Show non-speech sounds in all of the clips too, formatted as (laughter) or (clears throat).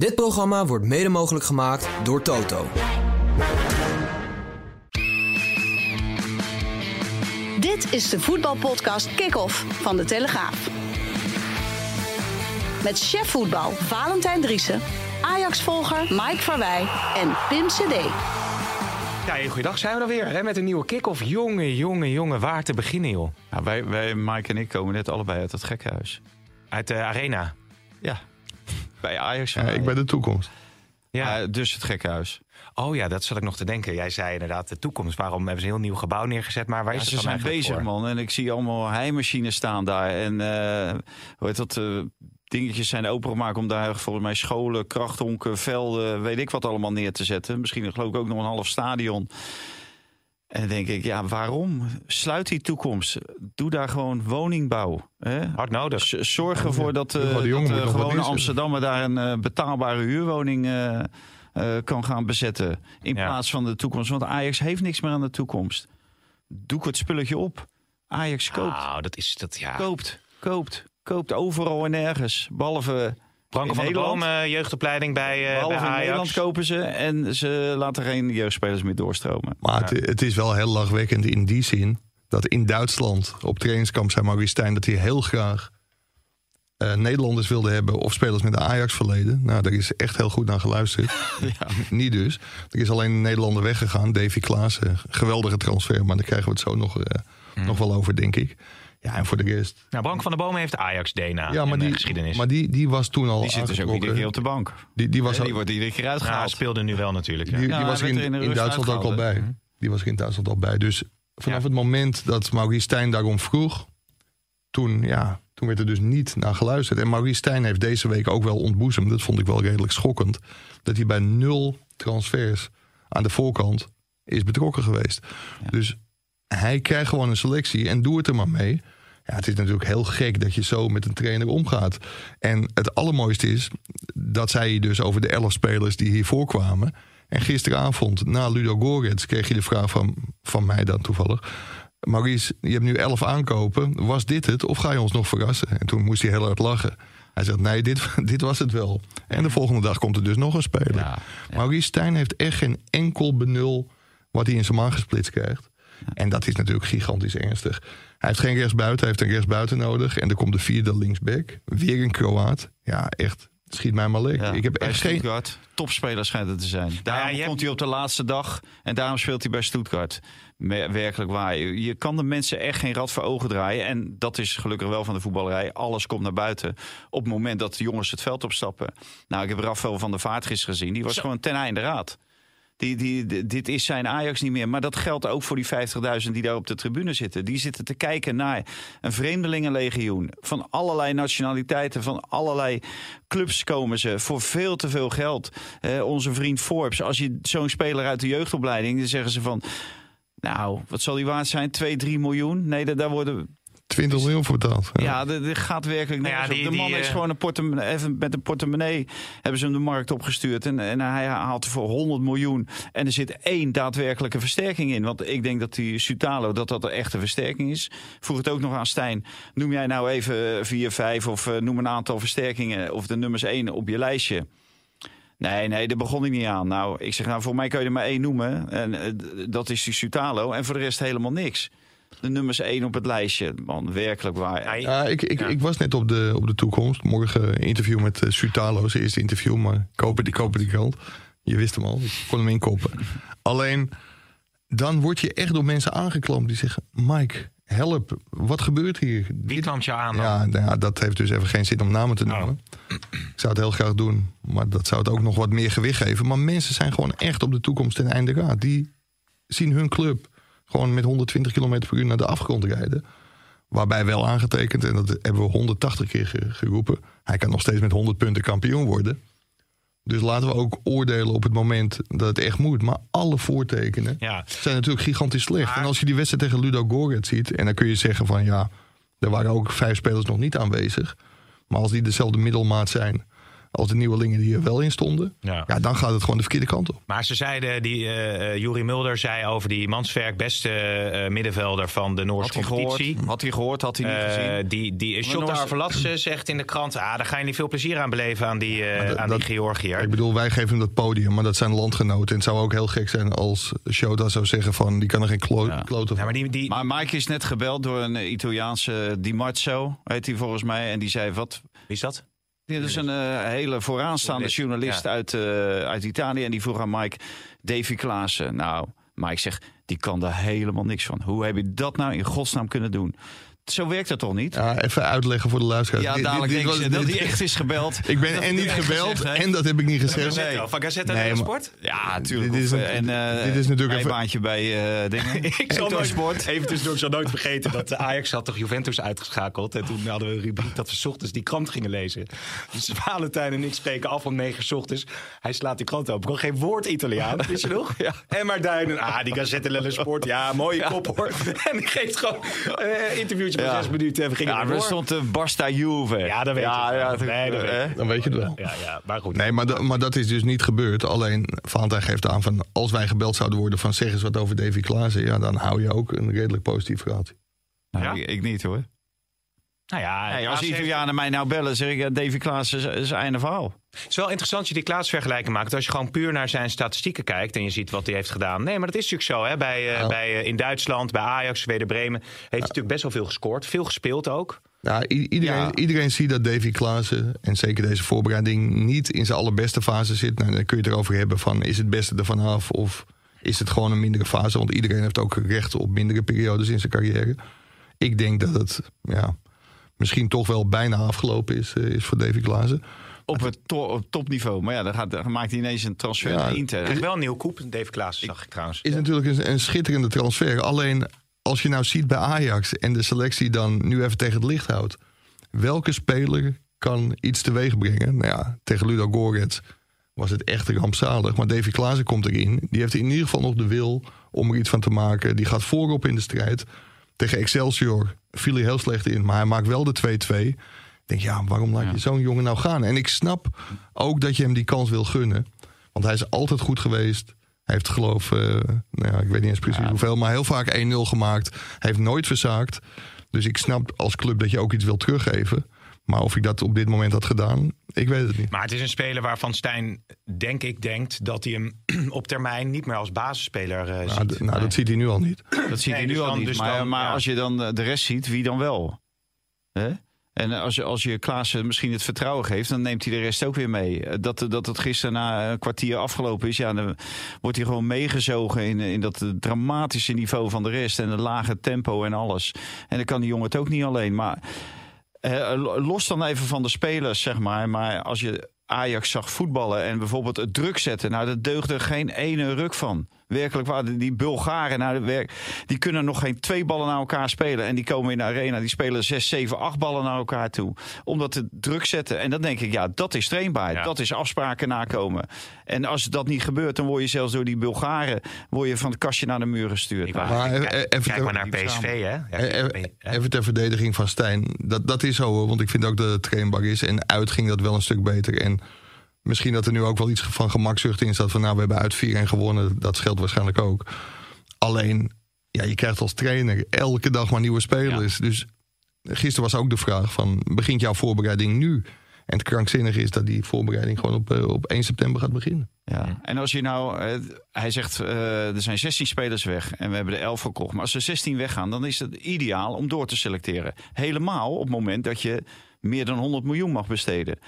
Dit programma wordt mede mogelijk gemaakt door Toto. Dit is de voetbalpodcast Kick-Off van De Telegraaf. Met chef voetbal Valentijn Driessen, Ajax-volger Mike Verwij en Pim CD. Ja, goeiedag zijn we er weer hè, met een nieuwe kick-off. Jongen, jongen, jongen, waar te beginnen joh. Ja, wij, wij, Mike en ik komen net allebei uit het gekkenhuis. Uit de arena. Ja, bij Ajax. Ja, ik ben de toekomst. Ja. Ja, dus het gekkenhuis. Oh ja, dat zat ik nog te denken. Jij zei inderdaad de toekomst. Waarom hebben ze een heel nieuw gebouw neergezet? Maar waar Ja, is ze het dan zijn eigenlijk bezig, voor? man. En ik zie allemaal heimachines staan daar. En eh, hoe heet dat? eh, dingetjes zijn opengemaakt om daar volgens mij scholen, krachthonken, velden, weet ik wat allemaal neer te zetten. Misschien geloof ik ook nog een half stadion. En dan denk ik, ja, waarom? Sluit die toekomst. Doe daar gewoon woningbouw. Hè? Hard nodig. Z- Zorg ervoor dat, eh, Jong dat de wat gewone. Amsterdammer daar een eh, betaalbare huurwoning eh, eh, kan gaan bezetten. In Ja. plaats van de toekomst. Want Ajax heeft niks meer aan de toekomst. Doe het spulletje op. Ajax koopt, Nou, dat is dat ja. koopt, koopt, koopt overal en nergens. Behalve, Branko van der Nederland. Boom, eh, jeugdopleiding bij, behalve bij in Ajax. Nederland kopen ze. En ze laten geen jeugdspelers meer doorstromen. Maar het, het is wel heel lachwekkend in die zin dat in Duitsland op trainingskamp zei Maurice Stijn dat hij heel graag eh, Nederlanders wilde hebben of spelers met een Ajax-verleden. Nou, daar is echt heel goed naar geluisterd. (laughs) Niet dus. Er is alleen een Nederlander weggegaan, Davy Klaassen. Geweldige transfer, maar daar krijgen we het zo nog, eh, Hmm. nog wel over, denk ik. Ja, en voor de rest. Nou, Branko van der Boom heeft Ajax-DNA Ja, in de die, geschiedenis. maar die, die was toen al Die zit dus ook iedere keer op de bank. Die, die was al- die wordt iedere keer nou, uitgehaald. speelde nu wel natuurlijk. Ja. Die, hij was in, er in de Duitsland ook al bij. Die was er in Duitsland al bij. Dus vanaf Ja. het moment dat Maurice Stijn daarom vroeg, toen, ja, toen werd er dus niet naar geluisterd. En Maurice Stijn heeft deze week ook wel ontboezemd, dat vond ik wel redelijk schokkend, dat hij bij nul transfers aan de voorkant is betrokken geweest. Dus hij krijgt gewoon een selectie en doe het er maar mee. Ja, het is natuurlijk heel gek dat je zo met een trainer omgaat. En het allermooiste is, dat zei je dus over de elf spelers die hiervoor kwamen. En gisteravond, na Ludo Gorets, kreeg je de vraag van, van mij dan toevallig. Maurice, je hebt nu elf aankopen. Was dit het of ga je ons nog verrassen? En toen moest hij heel hard lachen. Hij zegt, nee, dit, (laughs) dit was het wel. En de volgende dag komt er dus nog een speler. Ja, ja. Maurice Stijn heeft echt geen enkel benul wat hij in zijn man gesplitst krijgt. En dat is natuurlijk gigantisch ernstig. Hij heeft geen rechtsbuiten, hij heeft een rechtsbuiten nodig. En er komt de vierde linksback. Weer een Kroaat. Ja, echt. Schiet mij maar lekker. Ja, ik heb echt geen... Stuttgart. Topspeler schijnt het te zijn. Daarom je hebt- komt hij op de laatste dag en daarom speelt hij bij Stuttgart. Werkelijk waar. Je je kan de mensen echt geen rad voor ogen draaien. En dat is gelukkig wel van de voetballerij. Alles komt naar buiten op het moment dat de jongens het veld opstappen. Nou, ik heb Rafael van der Vaart gisteren gezien. Die was gewoon ten einde raad. Die, dit is zijn Ajax niet meer. Maar dat geldt ook voor die 50.000 die daar op de tribune zitten. Die zitten te kijken naar een vreemdelingenlegioen. Van allerlei nationaliteiten, van allerlei clubs komen ze. Voor veel te veel geld. Onze vriend Forbes, als je zo'n speler uit de jeugdopleiding... dan zeggen ze van... Nou, wat zal die waard zijn? 2, 3 miljoen? Nee, daar worden 20 miljoen voor betaald. ja, dat dat gaat werkelijk Nou ja, die- De man die, is eh, gewoon een portemonnee, even met een portemonnee hebben ze hem de markt opgestuurd. En, en hij haalt voor 100 miljoen. En er zit één daadwerkelijke versterking in. Want ik denk dat die Sutalo, dat dat een echte versterking is. Vroeg het ook nog aan Stijn. Noem jij nou even 4, 5 of eh, noem een aantal versterkingen. Of de nummers 1 op je lijstje. Nee, nee, daar begon ik niet aan. Nou, ik zeg, nou, voor mij kun je er maar één noemen. En eh, dat is die Sutalo. En voor de rest helemaal niks. De nummers 1 op het lijstje. Man, werkelijk waar. Ja, Ja, ik, ik, Ja. ik was net op de, op de toekomst. Morgen een interview met uh, Sutalo. Zijn eerste interview, maar kopen die, kopen die krant. Je wist hem al, ik kon hem inkopen. (laughs) Alleen, dan word je echt door mensen aangeklampt die zeggen... Mike, help, wat gebeurt hier? Wie klampt jou aan dan? Ja, nou ja, dat heeft dus even geen zin om namen te noemen. Ik zou het heel graag doen, maar dat zou het ook nog wat meer gewicht geven. Maar mensen zijn gewoon echt op de toekomst ten einde raad. Die zien hun club gewoon met 120 km per uur naar de afgrond rijden. Waarbij wel aangetekend, en dat hebben we 180 keer ge- geroepen... hij kan nog steeds met 100 punten kampioen worden. Dus laten we ook oordelen op het moment dat het echt moet. Maar alle voortekenen Ja. zijn natuurlijk gigantisch slecht. Maar- En als je die wedstrijd tegen Ludo Goretz ziet... en dan kun je zeggen van ja, er waren ook vijf spelers nog niet aanwezig. Maar als die dezelfde middelmaat zijn als de nieuwelingen die er wel in stonden, Ja. ja, dan gaat het gewoon de verkeerde kant op. Maar ze zeiden, die uh, Juri Mulder zei over die Mansverk, beste uh, middenvelder van de Noorse had competitie. Hij gehoord, had hij gehoord, had hij niet Uh, gezien. die die Shot Noorse- zegt in de krant, ah, daar ga je niet veel plezier aan beleven aan die, uh, dat- aan dat- die Georgiër. Ik bedoel, wij geven hem dat podium, maar dat zijn landgenoten. En het zou ook heel gek zijn als Shota zou zeggen van, die kan er geen klo Ja. kloten Ja, maar die, die, Maar Mike is net gebeld door een eh, Italiaanse Di Marzo, heet hij volgens mij. En die zei, wat... wie is dat? Dit is een eh, hele vooraanstaande Journalist, ja. uit, eh, uit Italië. En die vroeg aan Mike, Davy Klaassen. Nou, Mike zegt, die kan daar helemaal niks van. Hoe heb je dat nou in godsnaam kunnen doen? Zo werkt dat toch niet? Ja, even uitleggen voor de luisteraars. Ja, Dit- dit- dadelijk dit was- ze dat hij echt is gebeld. Ik ben en niet gebeld gezegd en dat heb ik niet gezegd. Nee. of van Gazette Nee, Sport? Ja, natuurlijk. Dit is een- eh, en, eh, dit is natuurlijk even- bijbaantje bij eh dingen. (laughs) Ik zal nooit, Sport. even tussendoor, ik zal nooit vergeten dat de Ajax had toch Juventus uitgeschakeld. En toen hadden we een rubriek dat we 's ochtends die krant gingen lezen. Dus Valentijn en ik spreken af om 9 's ochtends. Hij slaat die krant open. Kon geen woord Italiaan, (laughs) weet je nog? Ja. En maar Duinen, ah, die Gazette Lelle Sport. Ja, mooie kop hoor. (laughs) En die geeft gewoon een interviewtje Ja. 6 minuten en we gingen Ja, er stond de Basta Juve. Ja, dat weet je wel. Ja, Nee, dat weet. Dan weet je het wel. Ja, ja, maar goed. Nee, maar, maar dat is dus niet gebeurd. Alleen Valentijn geeft aan van als wij gebeld zouden worden van zeg eens wat over Davy Klaassen. Ja, dan hou je ook een redelijk positief verhaal. Nou, ik niet hoor. Nou ja, Nee, als Klaas heeft- Italianen mij nou bellen, zeg ik, Davy Klaas is, is einde verhaal. Het is wel interessant dat je die Klaas vergelijking maakt. Als je gewoon puur naar zijn statistieken kijkt en je ziet wat hij heeft gedaan. Nee, maar dat is natuurlijk zo. Hè? Bij, eh, Ja. bij, eh, in Duitsland, bij Ajax, Werder Bremen. Heeft hij natuurlijk best wel veel gescoord. Veel gespeeld ook. Nou, iedereen, Ja. iedereen ziet dat Davy Klaassen en zeker deze voorbereiding niet in zijn allerbeste fase zit. Nou, dan kun je het erover hebben van is het beste ervan af of is het gewoon een mindere fase. Want iedereen heeft ook recht op mindere periodes in zijn carrière. Ik denk dat het ja, misschien toch wel bijna afgelopen is, eh, is voor Davy Klaassen. Op het to- op topniveau. Maar ja, dan, gaat, dan maakt hij ineens een transfer Ja, naar Inter. heeft wel een nieuw koep. Dave Klaas zag ik trouwens. Is natuurlijk een, een schitterende transfer. Alleen als je nou ziet bij Ajax en de selectie dan nu even tegen het licht houdt. Welke speler kan iets teweeg brengen? Nou ja, tegen Ludo Gorets was het echt rampzalig. Maar Davy Klaassen komt erin. Die heeft in ieder geval nog de wil om er iets van te maken. Die gaat voorop in de strijd. Tegen Excelsior viel hij heel slecht in. Maar hij maakt wel de 2-2. Ik denk, ja, waarom laat je zo'n jongen nou gaan? En ik snap ook dat je hem die kans wil gunnen. Want hij is altijd goed geweest. Hij heeft geloof, eh, nou ja, ik weet niet eens precies hoeveel, maar heel vaak 1-0 gemaakt. Hij heeft nooit verzaakt. Dus ik snap als club dat je ook iets wil teruggeven. Maar of ik dat op dit moment had gedaan, ik weet het niet. Maar het is een speler waarvan Stijn, denk ik, denkt dat hij hem (clears throat) op termijn niet meer als basisspeler eh, Nou, ziet. nou, dat ziet hij nu al niet. (clears throat) Dat ziet Nee, hij nu dus al dan- niet. dus maar dan, maar ja. als je dan de rest ziet, wie dan wel? Hè? En als je, als je Klaassen misschien het vertrouwen geeft, dan neemt hij de rest ook weer mee. Dat, dat het gisteren na een kwartier afgelopen is, ja, dan wordt hij gewoon meegezogen in, in dat dramatische niveau van de rest. En een lage tempo en alles. En dan kan die jongen het ook niet alleen. Maar eh, los dan even van de spelers, zeg maar. Maar als je Ajax zag voetballen en bijvoorbeeld het druk zetten. Nou, dat deugde geen ene ruk van. Werkelijk waar, die- Bulgaren, nou, de werk, die kunnen nog geen twee ballen naar elkaar spelen. En die komen in de arena, die spelen zes, zeven, acht ballen naar elkaar toe. Omdat het druk zetten. En dan denk ik, ja, dat is trainbaar. Ja. Dat is afspraken nakomen. En als dat niet gebeurt, dan word je zelfs door die Bulgaren... word je van het kastje naar de muur gestuurd. Nou, Maar even- kijk, even- kijk maar naar PSV, hè? Ja, Eh, eh, Even, even ter verdediging van Stijn. Dat, dat is zo hoor, want ik vind ook dat het trainbaar is. En uit ging dat wel een stuk beter. En misschien dat er nu ook wel iets van gemakzucht in staat. Van nou, we hebben uit 4 en gewonnen. Dat scheelt waarschijnlijk ook. Alleen, ja, je krijgt als trainer elke dag maar nieuwe spelers. Dus gisteren was ook de vraag van, begint jouw voorbereiding nu? En het krankzinnige is dat die voorbereiding gewoon op, eh, op 1 september gaat beginnen. Ja. En als je nou, eh, hij zegt eh, er zijn 16 spelers weg en we hebben er 11 verkocht. Maar als er 16 weggaan, dan is het ideaal om door te selecteren. Helemaal op het moment dat je meer dan 100 miljoen mag besteden.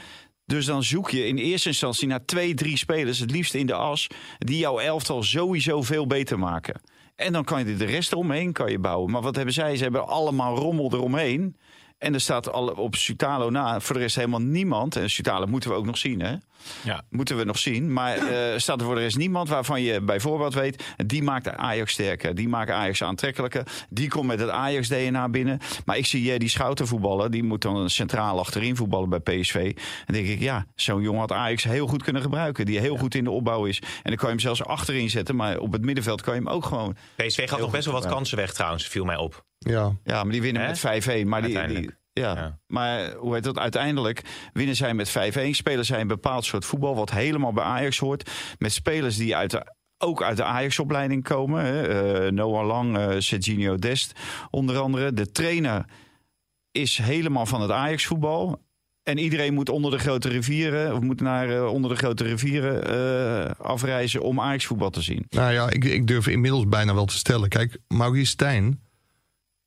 Dus dan zoek je in eerste instantie naar twee, drie spelers, het liefst in de as, die jouw elftal sowieso veel beter maken. En dan kan je de rest eromheen kan je bouwen. Maar wat hebben zij? Ze hebben allemaal rommel eromheen. En er staat al op Sutalo na, voor de rest helemaal niemand. En Sutalo moeten we ook nog zien, hè? Ja. Moeten we nog zien. Maar eh, staat er voor de rest niemand waarvan je bijvoorbeeld weet... die maakt Ajax sterker, die maakt Ajax aantrekkelijker. Die komt met het Ajax-DNA binnen. Maar ik zie eh, die Schouten voetballen. Die moet dan centraal achterin voetballen bij PSV. Dan denk ik, ja, zo'n jongen had Ajax heel goed kunnen gebruiken. Die heel goed in de opbouw is. En dan kan je hem zelfs achterin zetten. Maar op het middenveld kan je hem ook gewoon... PSV gaat nog best wel wat kansen weg trouwens, viel mij op. Ja, Ja, maar die winnen met 5-1. Maar die. Ja. Ja. maar hoe heet dat? Uiteindelijk winnen zij met 5-1. Spelen zij een bepaald soort voetbal, wat helemaal bij Ajax hoort. Met spelers die uit de, ook uit de Ajax-opleiding komen. Hè. Eh, Noah Lang, eh Serginho Dest onder andere. De trainer is helemaal van het Ajax-voetbal. En iedereen moet onder de grote rivieren, of moet naar eh, onder de grote rivieren eh, afreizen om Ajax-voetbal te zien. Nou ja, ik, ik durf inmiddels bijna wel te stellen. Kijk, Maurice Stijn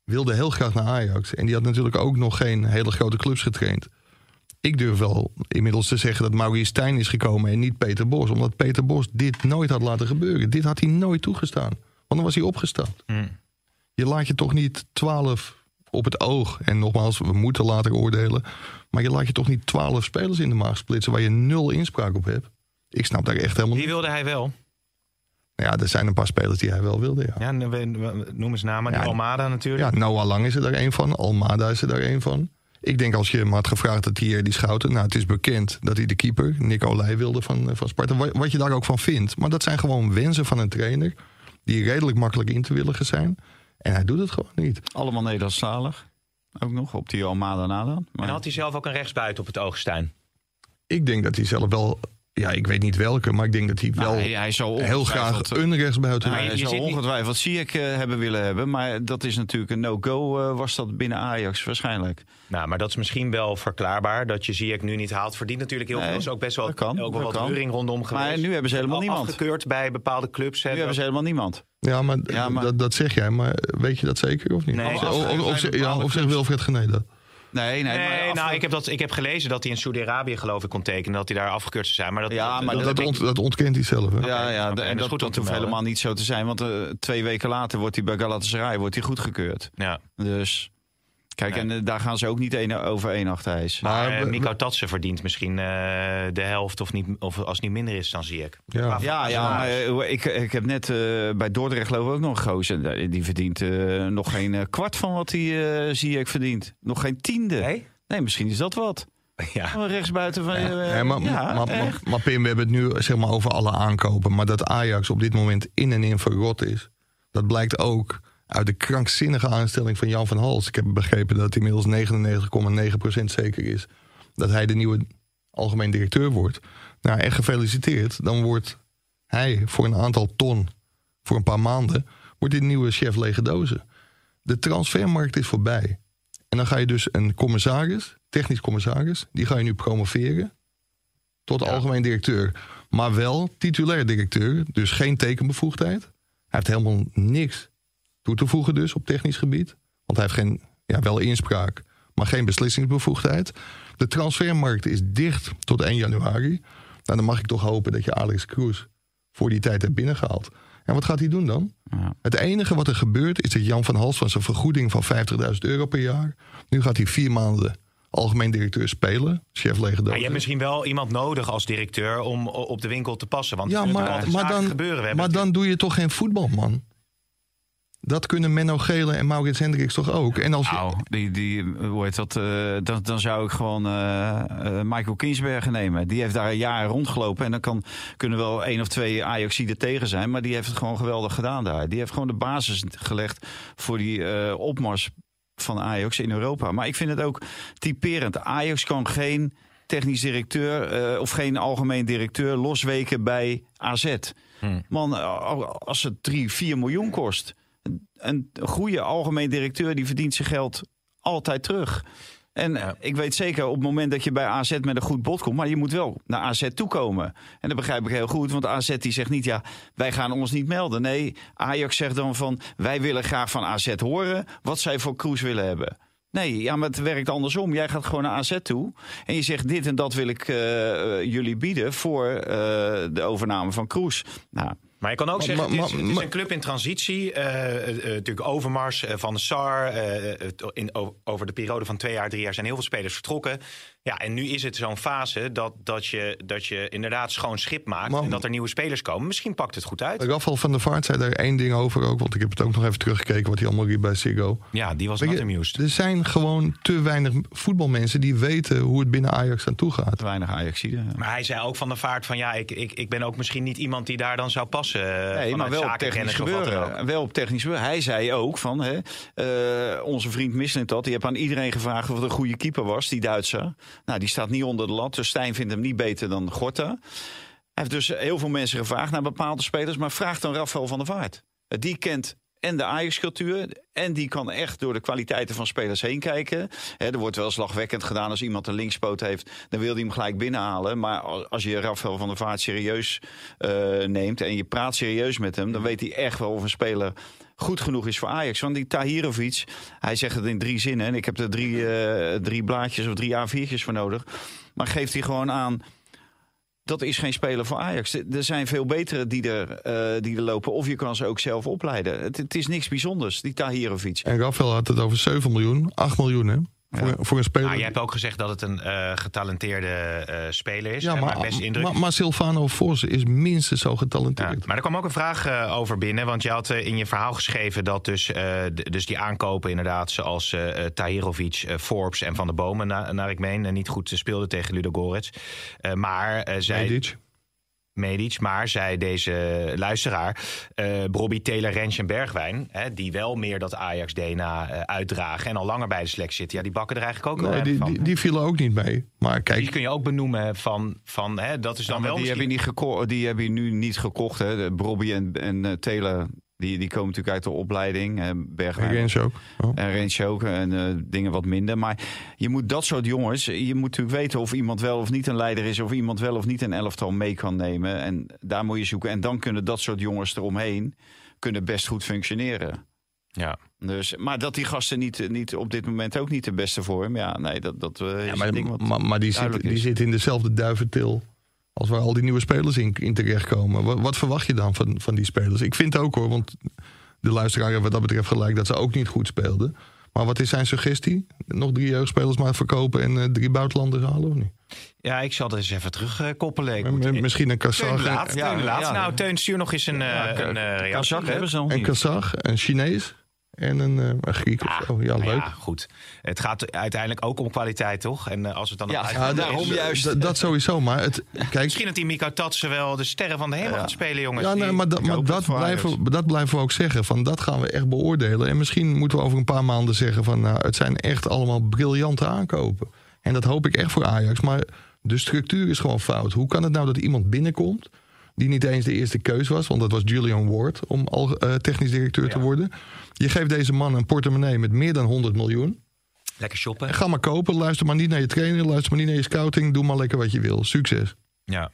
wilde heel graag naar Ajax. En die had natuurlijk ook nog geen hele grote clubs getraind. Ik durf wel inmiddels te zeggen dat Maurice Stijn is gekomen en niet Peter Bos. Omdat Peter Bos dit nooit had laten gebeuren. Dit had hij nooit toegestaan. Want dan was hij opgestapt. Hm. Je laat je toch niet twaalf op het oog. En nogmaals, we moeten later oordelen. Maar je laat je toch niet twaalf spelers in de maag splitsen waar je nul inspraak op hebt. Ik snap daar echt helemaal niet. wilde hij wel? Nou ja, er zijn een paar spelers die hij wel wilde, ja. Ja, noem eens namen. Ja, Die Almada natuurlijk. Ja, Noah Lang is er daar een van. Almada is er daar een van. Ik denk als je hem had gevraagd dat hij die Schouten... Nou, het is bekend dat hij de keeper, Nico Olij, wilde van, eh, van Sparta. Wat, wat je daar ook van vindt. Maar dat zijn gewoon wensen van een trainer... die redelijk makkelijk in te willigen zijn. En hij doet het gewoon niet. Allemaal Nederlandstalig. Ook nog op die Almada na dan. Maar En had hij zelf ook een rechtsbuiten op het oog, Stijn? Ik denk dat hij zelf wel... Ja, ik weet niet welke, maar ik denk dat hij wel Nou, hij, hij zou heel graag ongetwijfeld- een rechtsbuiten... Maar Hij je zou ongetwijfeld Ziyech eh, hebben willen hebben. Maar dat is natuurlijk een no-go eh, was dat binnen Ajax waarschijnlijk. Nou, maar dat is misschien wel verklaarbaar. Dat je Ziyech nu niet haalt. Verdient natuurlijk heel Nee, veel. is ook best wel, dat kan, ook wel wat kan. rondom geweest. Maar nu hebben ze helemaal Al niemand. Afgekeurd bij bepaalde clubs. Nu hebben ze helemaal niemand. Ja, maar, Ja, maar- Dat, dat zeg jij. Maar weet je dat zeker of niet? Nee, of, of, zijn of, of, bepaalde ja, of zegt. Wilfred dat? Nee, nee. Nee, maar af- nou, ik heb, dat, ik heb gelezen dat hij in Saudi-Arabië geloof ik kon tekenen. Dat hij daar afgekeurd zou zijn. Maar dat, Ja, maar Dat, ont- ontkent hij zelf. Hè? Ja, ja en dat is goed om dat te hoeft helemaal niet zo te zijn. Want eh, twee weken later wordt hij bij Galatasaray wordt hij goedgekeurd. ja. Dus kijk, Nee. en eh, daar gaan ze ook niet één, over één achter ijs. Maar Maar eh, Miko Tatsen verdient misschien eh, de helft of, niet, of als het niet minder is dan. Ja. Qua Ja, ja maar eh, ik, ik heb net eh, bij Dordrecht geloof ik ook nog een gozer. Eh, Die verdient eh, nog geen eh, kwart van wat hij eh zie ik verdient. Nog geen tiende. Nee? Nee, misschien is dat wat. Ja. Rechtsbuiten van... eh, Ja, maar, ja, maar, echt. maar, maar Pim, we hebben het nu zeg maar, over alle aankopen. Maar dat Ajax op dit moment in en in verrot is. Dat blijkt ook uit de krankzinnige aanstelling van Jan van Hals. Ik heb begrepen dat het inmiddels 99,9% zeker is. Dat hij de nieuwe algemeen directeur wordt. Nou, echt gefeliciteerd. Dan wordt hij voor een aantal ton, voor een paar maanden... wordt de nieuwe chef lege dozen. De transfermarkt is voorbij. En dan ga je dus een commissaris, technisch commissaris, die ga je nu promoveren tot algemeen directeur. Maar wel titulair directeur, dus geen tekenbevoegdheid. Hij heeft helemaal niks toe te voegen dus op technisch gebied. Want hij heeft geen, ja, wel inspraak, maar geen beslissingsbevoegdheid. De transfermarkt is dicht tot 1 januari. Nou, dan mag ik toch hopen dat je Alex Kroes voor die tijd hebt binnengehaald. En wat gaat hij doen dan? Ja. Het enige wat er gebeurt is dat Jan van Hals van zijn vergoeding van 50.000 euro per jaar. Nu gaat hij vier maanden algemeen directeur spelen, chef lege Maar je hebt misschien wel iemand nodig als directeur om op de winkel te passen. Want Ja, maar, altijd maar, dan, gebeuren. We hebben maar dan doe je toch geen voetbal, man? Dat kunnen Menno Gele en Maurits Hendricks toch ook? En als je, Nou, die, die, hoe heet dat? eh, dan, dan zou ik gewoon eh, eh, Michael Kinsbergen nemen. Die heeft daar jaren rondgelopen. En dan kan, kunnen wel één of twee Ajaxiden tegen zijn. Maar die heeft het gewoon geweldig gedaan daar. Die heeft gewoon de basis gelegd voor die eh, opmars van Ajax in Europa. Maar ik vind het ook typerend. Ajax kan geen technisch directeur eh, of geen algemeen directeur losweken bij AZ. Hmm. Man, als het 3, 4 miljoen kost. Een goede algemeen directeur die verdient zijn geld altijd terug. En Ja. ik weet zeker op het moment dat je bij AZ met een goed bod komt, maar je moet wel naar AZ toekomen. En dat begrijp ik heel goed, want AZ die zegt niet, ja, wij gaan ons niet melden. Nee, Ajax zegt dan van, wij willen graag van AZ horen wat zij voor Kroes willen hebben. Nee, ja, maar het werkt andersom. Jij gaat gewoon naar AZ toe en je zegt dit en dat wil ik eh, eh, jullie bieden voor eh, de overname van Kroes. Nou, Maar je kan ook zeggen, het, is, het is een club in transitie. eh, eh, eh, natuurlijk Overmars, Van de Sar. in, over de periode van twee jaar, drie jaar zijn heel veel spelers vertrokken. Ja, en nu is het zo'n fase dat, dat, je, dat je inderdaad schoon schip maakt. Maar- en dat er nieuwe spelers komen. Misschien pakt het goed uit. Rafael van der Vaart zei daar één ding over ook. Want ik heb het ook nog even teruggekeken wat hij allemaal riep bij Siggo. Ja, die was je, amused. er zijn gewoon te weinig voetbalmensen die weten hoe het binnen Ajax aan toe gaat. te weinig Ajaxiden. ja. Maar hij zei ook van de vaart van ja, ik, ik, ik ben ook misschien niet iemand die daar dan zou passen. eh, Nee, vanuit maar wel op technisch gebeuren. Wel op technisch gebeuren. Hij zei ook van, hè, eh, onze vriend Mislintat, die heeft aan iedereen gevraagd of het een goede keeper was, die Duitser. Nou, die staat niet onder de lat, dus Stijn vindt hem niet beter dan Gorta. Hij heeft dus heel veel mensen gevraagd naar bepaalde spelers, maar vraagt dan Rafael van der Vaart. Die kent en de Ajax-cultuur. En die kan echt door de kwaliteiten van spelers heen kijken. Er wordt wel slagwekkend gedaan als iemand een linkspoot heeft. Dan wil hij hem gelijk binnenhalen. Maar als- als je Rafael van der Vaart serieus eh, neemt. en je praat serieus met hem. dan weet hij echt wel of een speler goed genoeg is voor Ajax. Want die Tahirovic, hij zegt het in drie zinnen. En ik heb er drie, eh, drie blaadjes of drie A4'tjes voor nodig. Maar geeft hij gewoon aan dat is geen speler voor Ajax. Er zijn veel betere die er, eh, die er lopen. Of je kan ze ook zelf opleiden. Het, het is niks bijzonders, die Tahirovic. En Rafael had het over 7 miljoen, 8 miljoen hè? Voor, voor een speler. Nou, je hebt ook gezegd dat het een eh, getalenteerde eh, speler is. ja, hè, maar, best indruk. maar, maar Silvano Vos is minstens zo Ja, getalenteerd. maar er kwam ook een vraag eh, over binnen. Want je had eh, in je verhaal geschreven dat dus, eh, dus die aankopen inderdaad... zoals eh eh, Tahirovic, eh, Forbes en Van der Bomen, na- naar ik meen... eh, niet goed speelden tegen Ludo Gorets. Eh, maar eh zij... Medic. Medic, maar zei deze luisteraar, eh Bobby Taylor, Rens en Bergwijn, hè, die wel meer dat Ajax-DNA eh, uitdragen en al langer bij de selectie zitten, ja, die bakken er eigenlijk ook wel Nee, die, van. die, die vielen ook niet mee. Maar die kijk, kun je ook benoemen van, van hè, dat is dan wel die, heb je misschien- niet geko- die heb je nu niet gekocht. Hè. De Brobby en, en eh, Taylor, die, die komen natuurlijk uit de opleiding. Bergwijn. Ook. Oh. En Rens ook en eh, dingen wat minder. Maar je moet dat soort jongens, je moet natuurlijk weten of iemand wel of niet een leider is, of iemand wel of niet een elftal mee kan nemen. En daar moet je zoeken. En dan kunnen dat soort jongens eromheen kunnen best goed functioneren. Ja. Dus, maar dat die gasten niet, niet op dit moment ook niet de beste vorm. Ja, nee, dat, dat eh, is Ja, maar, een ding wat maar, maar die, zit, die zit in dezelfde duiventil als waar al die nieuwe spelers in, in terechtkomen. Wat, wat verwacht je dan van, van die spelers? Ik vind ook hoor, want de luisteraar heeft wat dat betreft gelijk dat ze ook niet goed speelden. Maar wat is zijn suggestie? Nog drie jeugdspelers maar verkopen en eh, drie buitenlanders halen of niet? ja, ik zal er eens even terugkoppelen. Moet- M- Misschien een Teun Kazach, laat, Ja, Teun laat. ja. Nou, Teun, stuur nog eens een, eh, Ja, een eh, nog een niet. Kazach, een Chinees en een, eh, een Griek of zo. Ja, Nou leuk. ja, goed. Het gaat uiteindelijk ook om kwaliteit, toch? En eh, als het dan Ja, (laughs) ja, daarom is- juist. Dat sowieso, maar het, kijk, Misschien dat die Mika Tatsen wel de sterren van de hemel gaat spelen, jongens. Ja, nee, maar, dat, maar blijven, we- dat blijven we ook zeggen. Van dat gaan we echt beoordelen. En misschien moeten we over een paar maanden zeggen van nou, het zijn echt allemaal briljante aankopen. En dat hoop ik echt voor Ajax. Maar de structuur is gewoon fout. Hoe kan het nou dat iemand binnenkomt die niet eens de eerste keus was, want dat was Julian Ward om al eh, technisch directeur te worden. Je geeft deze man een portemonnee met meer dan 100 miljoen. Lekker shoppen. Ga maar kopen, luister maar niet naar je trainer, luister maar niet naar je scouting, doe maar lekker wat je wil. Succes. Ja.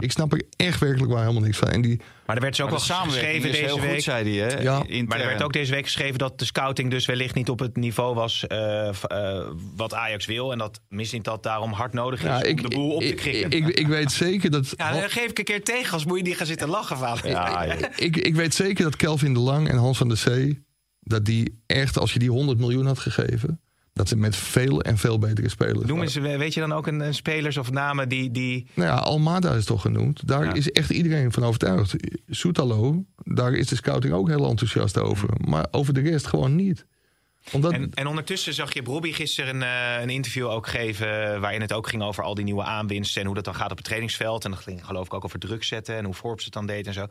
Ik snap er echt werkelijk waar helemaal niks van. En die, Maar er werd dus ook wel de geschreven deze heel week. goed, zei hij. Hè? Ja. Maar er werd ook deze week geschreven dat de scouting dus wellicht niet op het niveau was eh, eh, wat Ajax wil. En dat misschien dat daarom hard nodig is Ja, om de boel op te ik, krikken. ik, ik, ik weet zeker dat. ja, dan geef ik een keer tegen, als moet je niet gaan zitten lachen, vader. Ja, ik, ik weet zeker dat Kelvin de Lang en Hans van der Zee. dat die echt, als je die 100 miljoen had gegeven. Dat ze met veel en veel betere spelers. Noem waren. eens, weet je dan ook een, een spelers of namen die... die Nou ja, Almada is toch genoemd. Daar Ja. is echt iedereen van overtuigd. Soetalo, daar is de scouting ook heel enthousiast over. Maar over de rest gewoon niet. Omdat, En, en ondertussen zag je Robbie gisteren een, eh, een interview ook geven. waarin het ook ging over al die nieuwe aanwinsten. en hoe dat dan gaat op het trainingsveld. En dat ging geloof ik ook over druk zetten. en hoe Forbes het dan deed en zo.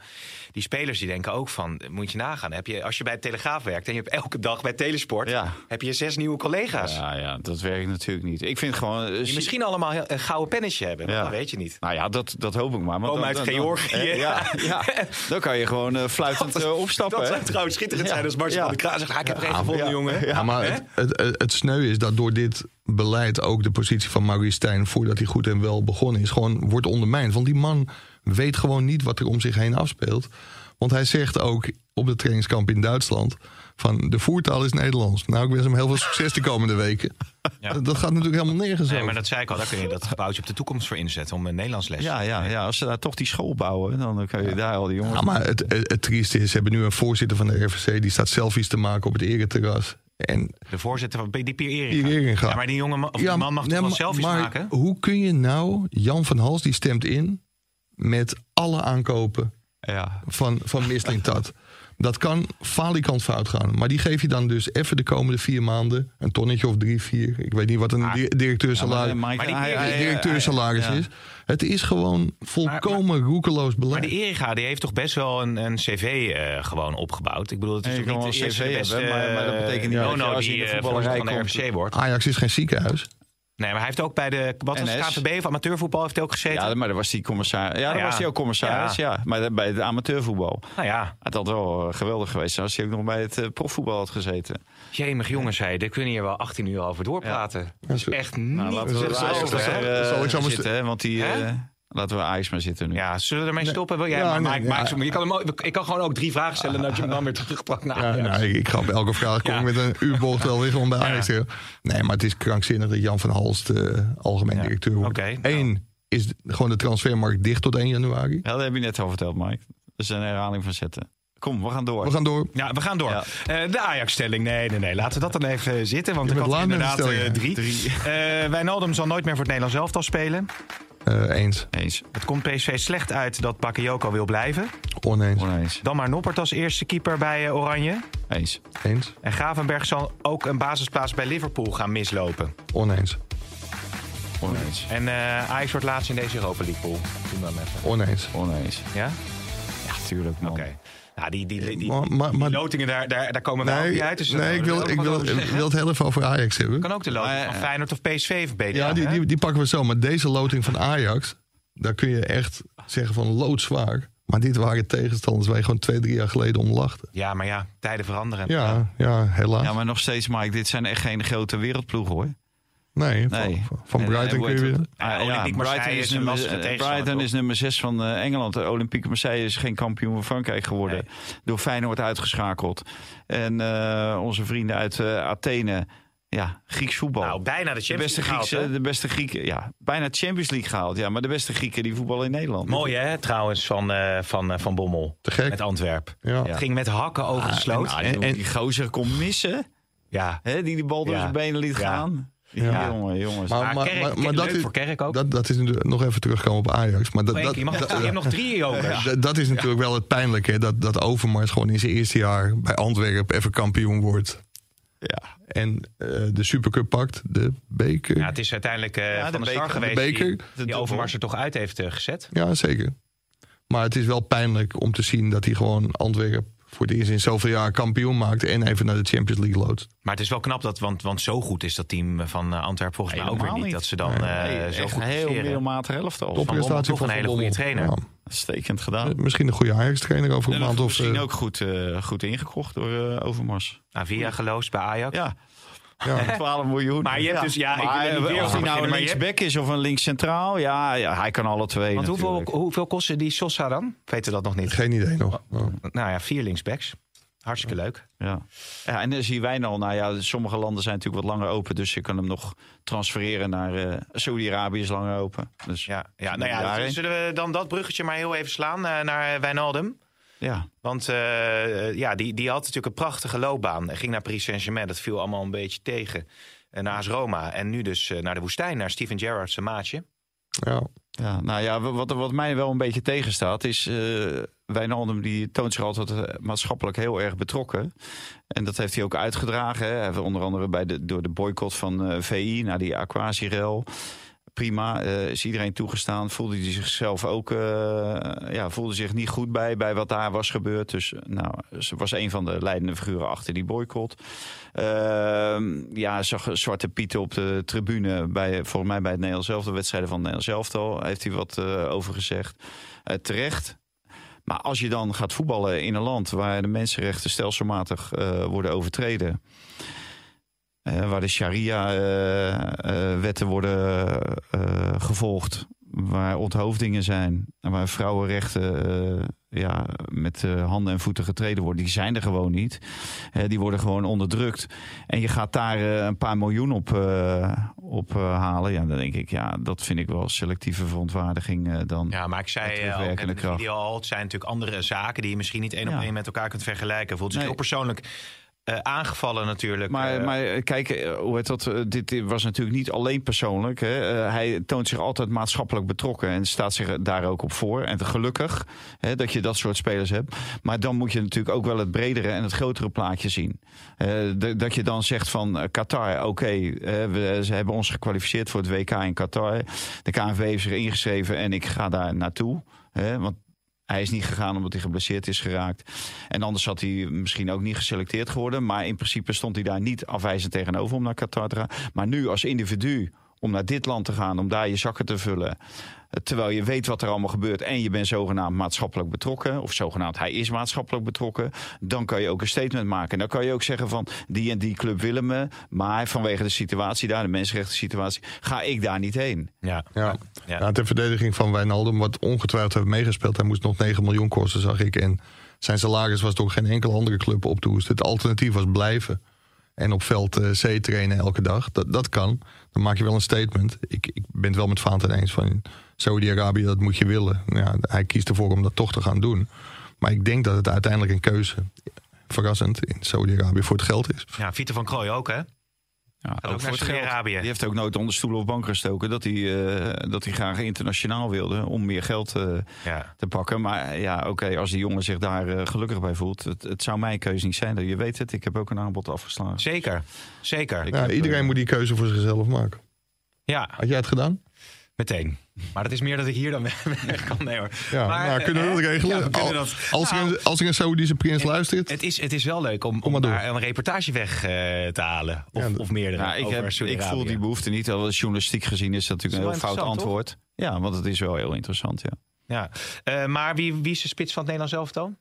Die spelers die denken ook van. moet je nagaan. Heb je, als je bij de Telegraaf werkt. en je hebt elke dag bij Telesport. Ja. heb je zes nieuwe collega's. Ja, ja, dat werkt natuurlijk niet. Ik vind gewoon... eh, die misschien allemaal heel- een gouden pennetje hebben. Ja. Dat weet je niet. Nou ja, dat, dat hoop ik maar. Komen dan- uit Georgië. eh, Ja, ja, (laughs) dan kan je gewoon eh, fluitend eh, opstappen. Dat zou trouwens schitterend zijn als Marcel van de Kraan zegt. ah, ik heb één gevonden, jongen. Ja, maar Hè? het, het, het, het sneu is dat door dit beleid ook de positie van Maurice Stijn, voordat hij goed en wel begonnen is, gewoon wordt ondermijnd. Want die man weet gewoon niet wat er om zich heen afspeelt. Want hij zegt ook op de trainingskamp in Duitsland van de voertaal is Nederlands. Nou, ik wens hem heel veel succes de komende weken. (laughs) Ja. Dat gaat natuurlijk helemaal nergens Nee, over. maar dat zei ik al. Daar kun je dat gebouwtje op de toekomst voor inzetten. om een Nederlands les Ja, ja, ja, als ze daar toch die school bouwen, dan kun je daar al die jongens... Ja, maar het, het, het trieste is, ze hebben nu een voorzitter van de RVC die staat selfies te maken op het ereterras. En De voorzitter van die Pier Eringa. Ja, maar die jonge man, of die man mag nee, toch wel selfies maar maken? Hoe kun je nou, Jan van Hals die stemt in met alle aankopen ja. van, van Mislintat. (laughs) Dat kan falikant fout gaan. Maar die geef je dan dus even de komende vier maanden. Een tonnetje of drie, vier. Ik weet niet wat een di- directeursalaris, maar, Mike, Maar die- hij- hij- hij- directeursalaris ja. is. Het is gewoon volkomen roekeloos Maar beleid. de Erika die heeft toch best wel een, een cv eh, gewoon opgebouwd. Ik bedoel, het is toch niet een CV beste hebben, maar- maar dat betekent niet eh, dat als je in die de eh, voetballerij van de RVC wordt. Ajax is geen ziekenhuis. Nee, maar hij heeft ook bij de wat was het? KVB of amateurvoetbal heeft hij ook gezeten. Ja, maar daar was hij commissaris. Ja, daar Ja. was hij ook commissaris. Ja. Maar bij het amateurvoetbal. Nou ja, Het had wel eh, geweldig geweest zijn als hij ook nog bij het eh, profvoetbal had gezeten. jemig jongens, hey, daar kunnen hier wel 18 uur over doorpraten. Dat is echt Nou, niet laten we zo- zitten, hè, want die... Hè? Laten we Ajax maar zitten nu. Ja, zullen we ermee stoppen? Wil jij, Ja, maar, nee, ja. Mike, je kan hem, ik kan gewoon ook drie vragen stellen en dat je hem dan weer terugpakt naar Ajax. nou, ik, ik ga op elke vraag komen Ja. met een U-bocht wel weer gewoon bij Ajax. Nee, maar het is krankzinnig dat Jan van Halst eh, algemeen Ja. directeur wordt. Oké, nou. Eén, is gewoon de transfermarkt dicht tot 1 januari. Ja, dat heb je net al verteld, Mike. Dat is een herhaling van zetten. Kom, we gaan door. We gaan door. Ja, we gaan door. Ja. Eh, de Ajax-stelling. Nee, nee, nee. Laten we dat dan even zitten. Want ik had er inderdaad eh, stellingen. drie. Eh Wijnaldum zal nooit meer voor het Nederlands elftal spelen. Eh, eens. Eens. Het komt PSV slecht uit dat Bakayoko wil blijven. Oneens. Oneens. Dan maar Noppert als eerste keeper bij Oranje. Eens. Eens. En Gravenberg zal ook een basisplaats bij Liverpool gaan mislopen. Oneens. Oneens. En eh Ajax wordt laatst in deze Europa League pool. Doen dan even. Oneens. Oneens. Ja? Ja, tuurlijk, man. Oké. Nou, die, die, die, die, Maar- maar- die maar- lotingen, daar, daar, daar komen wij ook Nee, niet uit. Dus nee ik, wil, ik, wil wil, ik wil het heel even over Ajax hebben. kan ook de loting van Feyenoord of PSV verbeteren. Ja, die, die, die pakken we zo. Maar deze loting van Ajax, daar kun je echt zeggen van loodzwaar. Maar dit waren tegenstanders waar je gewoon twee, drie jaar geleden om lachte. ja, maar ja, tijden veranderen. Ja, ja, helaas. Ja, maar nog steeds, Mike, dit zijn echt geen grote wereldploegen, hoor. Nee, Nee. van, van Brighton kun je weer... Ah, Ja, Olympique Marseille is een nummer, lastige eh, Brighton is nummer 6 van eh, Engeland. De Olympique Marseille is geen kampioen van Frankrijk geworden. Door Feyenoord uitgeschakeld. En eh, onze vrienden uit eh, Athene, ja, Grieks voetbal. Nou, bijna de de Champions beste League gehaald, de beste Grieken, ja, bijna Champions League gehaald. Ja, maar de beste Grieken die voetballen in Nederland. Mooi hè, trouwens, van, eh, van, eh, van Bommel. Te gek. Met Antwerp. Ja. Het ging met hakken over de sloot. Nou, En- die, en- die gozer kon missen, ja. hè, die die bal door Ja. zijn benen liet Ja. gaan. Ja. Jongen, jongens. Maar- Maar, Kerk, leuk dat is, voor Kerk ook. dat, dat is nog even terugkomen op Ajax. Maar dat, Oh, je, mag, dat, je hebt nog drie jokers. dat- dat is natuurlijk wel het pijnlijke. hè, Dat, dat Overmars gewoon in zijn eerste jaar bij Antwerpen even kampioen wordt. ja. En eh, de Supercup pakt, de beker. Ja, Ja, het is uiteindelijk eh, Ja, de Van beker- de geweest beker. die, De die dubbel. Overmars er toch uit heeft eh, gezet. zeker. Maar het is wel pijnlijk om te zien dat hij gewoon Antwerpen voor het eerst in zoveel jaar kampioen maakt. En even naar de Champions League loodt. Maar het is wel knap, dat, want, want zo goed is dat team van eh, Antwerpen volgens mij ook weer niet. niet. Dat ze dan Nee, eh, Nee, zo echt goed een heel middelmatig Topprestatie toch van een hele goede trainer. Ja, Stekend gedaan. misschien een goede Ajax-trainer over een En maand. Of, misschien eh, ook goed, eh, goed ingekocht door eh, Overmars. Avia geloosd bij Ajax. Ja, ja. (laughs) 12 miljoen. Maar je hebt dus- ja, ik wil Maar, niet weer of over hij nou een linksback is of een linkscentraal, ja, ja, hij kan alle twee Want hoeveel, natuurlijk. hoeveel kosten die Sosa dan? Weten dat nog niet? Geen idee nog. Oh. Nou ja, vier linksbacks. Hartstikke leuk. Ja. ja, en dan zien wij al, nou ja, sommige landen zijn natuurlijk wat langer open, dus je kan hem nog transfereren naar eh Saudi-Arabië is langer open. Dus Ja, ja, nou ja, zullen we dan dat bruggetje maar heel even slaan eh, naar Wijnaldum? Ja. Want eh, ja, die, die had natuurlijk een prachtige loopbaan. Hij ging naar Paris Saint-Germain. Dat viel allemaal een beetje tegen. En naar AS Roma. En nu dus eh, naar de woestijn, naar Steven Gerrard, zijn maatje. Ja. Ja, nou ja, wat, wat mij wel een beetje tegenstaat is... eh Wijnaldum die toont zich altijd maatschappelijk heel erg betrokken. En dat heeft hij ook uitgedragen. Hè. Hij heeft onder andere bij de, door de boycott van eh, VI naar die Aquasirel. Prima, eh, is iedereen toegestaan. Voelde hij zichzelf ook eh, ja, voelde zich niet goed bij, bij wat daar was gebeurd. Dus nou, ze was een van de leidende figuren achter die boycott. Ehm, ja, zag Zwarte Pieten op de tribune bij, volgens mij bij het Nederlands Elftal, de wedstrijden van het Nederlands Elftal, heeft hij wat eh, over gezegd. Terecht. Maar als je dan gaat voetballen in een land waar de mensenrechten stelselmatig worden overtreden. Eh, waar de sharia-wetten worden eh, gevolgd. Waar onthoofdingen zijn. En waar vrouwenrechten eh, ja, met eh, handen en voeten getreden worden. Die zijn er gewoon niet. Eh, die worden gewoon onderdrukt. En je gaat daar eh, een paar miljoen op, eh, op eh, halen. Ja, dan denk ik, ja, dat vind ik wel selectieve verontwaardiging eh, dan. Ja, maar ik zei eh, al in video al, het zijn natuurlijk andere zaken die je misschien niet één op Ja. één met elkaar kunt vergelijken. Voelt zich Nee. heel persoonlijk Eh, aangevallen natuurlijk. Maar, eh, maar eh, kijk, hoe heet dat? Dit, was natuurlijk niet alleen persoonlijk. Hè. Hij toont zich altijd maatschappelijk betrokken en staat zich daar ook op voor. En gelukkig hè, dat je dat soort spelers hebt. Maar dan moet je natuurlijk ook wel het bredere en het grotere plaatje zien. Dat je dan zegt van Qatar, oké, we- ze hebben ons gekwalificeerd voor het WK in Qatar. De KNVB heeft zich ingeschreven en ik ga daar naartoe. Hè, want hij is niet gegaan omdat hij geblesseerd is geraakt. En anders had hij misschien ook niet geselecteerd geworden. Maar in principe stond hij daar niet afwijzend tegenover om naar Qatar te gaan. Maar nu als individu om naar dit land te gaan, om daar je zakken te vullen. Terwijl je weet wat er allemaal gebeurt en je bent zogenaamd maatschappelijk betrokken. Of zogenaamd hij is maatschappelijk betrokken. Dan kan je ook een statement maken. En dan kan je ook zeggen van die en die club willen me. Maar vanwege de situatie daar, de mensenrechten situatie, ga ik daar niet heen. ja. Ja. Ja. Ter verdediging van Wijnaldum, wat ongetwijfeld heeft meegespeeld. Hij moest nog 9 miljoen kosten, zag ik. En zijn salaris was door geen enkele andere club op te hoesten. Het alternatief was blijven. En op veld eh, C trainen elke dag. Dat, dat kan. Dan maak je wel een statement. Ik, ik ben het wel met Vaanten eens van Saudi-Arabië, dat moet je willen. Ja, hij kiest ervoor om dat toch te gaan doen. Maar ik denk dat het uiteindelijk een keuze, verrassend, in Saudi-Arabië voor het geld is. ja, Vieter van Krooij ook, hè? Ja, ook voor het geld. Die heeft ook nooit onder stoel of bank gestoken dat hij, eh, dat hij graag internationaal wilde om meer geld eh, Ja. te pakken. Maar ja, oké, als die jongen zich daar eh, gelukkig bij voelt, het, het zou mijn keuze niet zijn. Je weet het, ik heb ook een aanbod afgeslagen. Zeker, zeker. Ik Ja, heb, iedereen moet die keuze voor zichzelf maken. Ja, Had jij het gedaan? meteen. Maar dat is meer dat ik hier dan weg (laughs) kan. Nee hoor. Ja, Maar, nou, kunnen we dat eh, regelen? ja, we dat. Als, Nou, er een, als er een Saoedische prins luistert, Het is, het is wel leuk om, om daar een reportage weg eh, te halen. Of, Ja, of meerdere. Ja, ik, over heb, ik voel die behoefte niet. Al journalistiek gezien is dat natuurlijk Is een heel fout antwoord. Ja, want het is wel heel interessant. Ja. Ja. Eh, maar wie, wie is de spits van het Nederlands elftal?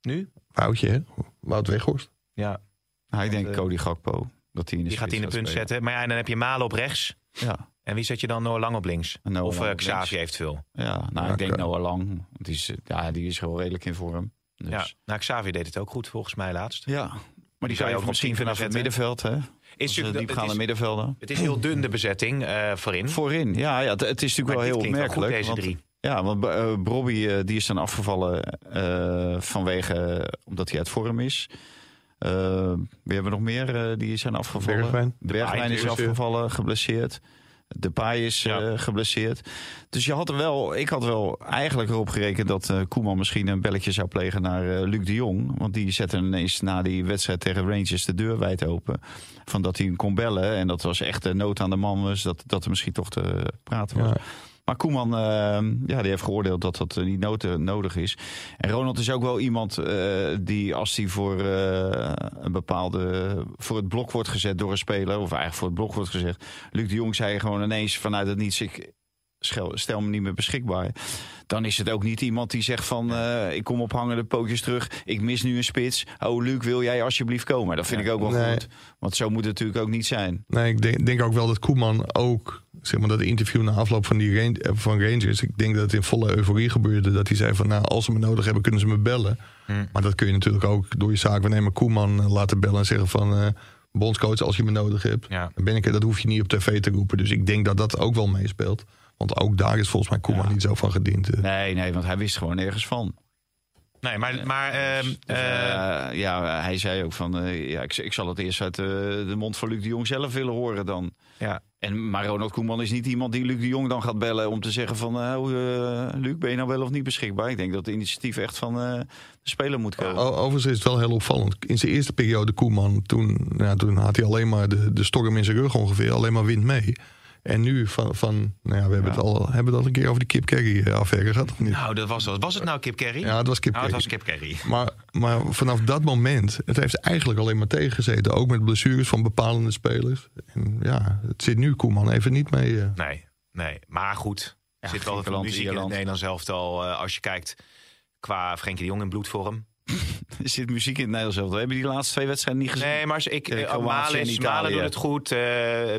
Nu? Woutje, hè? Wout Weghorst. Ja, Nou, ik denk Cody Gakpo. Dat hij in de die gaat hij in de punt spelen. zetten. Maar ja, en dan heb je Malen op rechts. Ja, En wie zet je dan Noah Lang op links? Noah of Lang eh, op Xavi links. eventueel. ja nou, Ja, ik denk. Noah Lang. Want Die is, eh, ja, die is gewoon redelijk in vorm. Dus, Ja, ja. nou Xavi deed het ook goed volgens mij laatst. Maar die zou je zou ook je tien misschien kunnen vanaf het middenveld, hè? Is natuurlijk- diepgaande het, is, middenvelden. het is heel dun de bezetting eh, voorin. Voorin, ja, ja het, het is natuurlijk Maar wel dit heel klinkt wel opmerkelijk. goed, deze want- drie. Ja, want eh Brobby eh, die is dan afgevallen eh, vanwege omdat hij uit vorm is. Eh, wie hebben we nog meer eh, die zijn afgevallen? Bergwijn. Bergwijn is afgevallen, geblesseerd. De Pai is Ja. eh, geblesseerd. Dus je had er wel, ik had wel eigenlijk erop gerekend dat eh, Koeman misschien een belletje zou plegen naar eh, Luc de Jong. Want die zette ineens na die wedstrijd tegen Rangers de deur wijd open. Van dat hij hem kon bellen. En dat was echt een nood aan de man was. Dat, dat er misschien toch te praten was. Ja. Maar Koeman, eh, ja, die heeft geoordeeld dat dat eh, niet nodig is. En Ronald is ook wel iemand eh, die als hij voor eh, een bepaalde voor het blok wordt gezet door een speler, of eigenlijk voor het blok wordt gezegd. Luc de Jong zei gewoon ineens vanuit het niets, ik stel me niet meer beschikbaar. Dan is het ook niet iemand die zegt van eh, ik kom op hangende pootjes terug, ik mis nu een spits. Oh Luc, wil jij alsjeblieft komen? Dat vind ik ook wel Nee. goed. Want zo moet het natuurlijk ook niet zijn. Nee, ik denk, denk ook wel dat Koeman ook, zeg maar, dat interview na afloop van, die eh, van Rangers, ik denk dat het in volle euforie gebeurde. Dat hij zei van, nou, als ze me nodig hebben, kunnen ze me bellen. Hmm. Maar dat kun je natuurlijk ook door je zaakwaarnemer Koeman eh, laten bellen en zeggen van, eh bondscoach, als je me nodig hebt, Ja. dan ben ik er. Dat hoef je niet op tv te roepen. Dus ik denk dat dat ook wel meespeelt. Want ook daar is volgens mij Koeman Ja. niet zo van gediend. eh. Nee, nee, want hij wist gewoon nergens van. Nee, maar, maar ehm, Dus, eh, eh, ja, hij zei ook van, eh, ja, ik, ik zal het eerst uit eh, de mond van Luc de Jong zelf willen horen dan. ja. En, maar Ronald Koeman is niet iemand die Luc de Jong dan gaat bellen om te zeggen van, eh, eh, Luc, ben je nou wel of niet beschikbaar? Ik denk dat het initiatief echt van eh, de speler moet komen. O- Overigens is het wel heel opvallend. In zijn eerste periode Koeman, toen, ja, toen had hij alleen maar de, de storm in zijn rug ongeveer. Alleen maar wind mee. En nu van, van nou ja, we hebben, Ja. het al, hebben we het al een keer over die Kip Kerry eh, affaire gehad of niet? Nou, dat was, was het nou Kip Kerry? Ja, het was Kip Nou, het was Kip Kerry. Maar, maar vanaf dat moment, het heeft eigenlijk alleen maar tegengezeten. Ook met blessures van bepalende spelers. En ja, het zit nu Koeman even niet mee. eh. Nee, nee. Maar goed, er zit wel Griekenland, muziek in het Ierland. Nederlands elftal. eh, als je kijkt qua Frenkie de Jong in bloedvorm. (laughs) Er zit muziek in het Nederlands elftal. Hebben die laatste twee wedstrijden niet gezien? Nee, maar als ik, eh, Malen, en is, Italië. Malen doet het goed. eh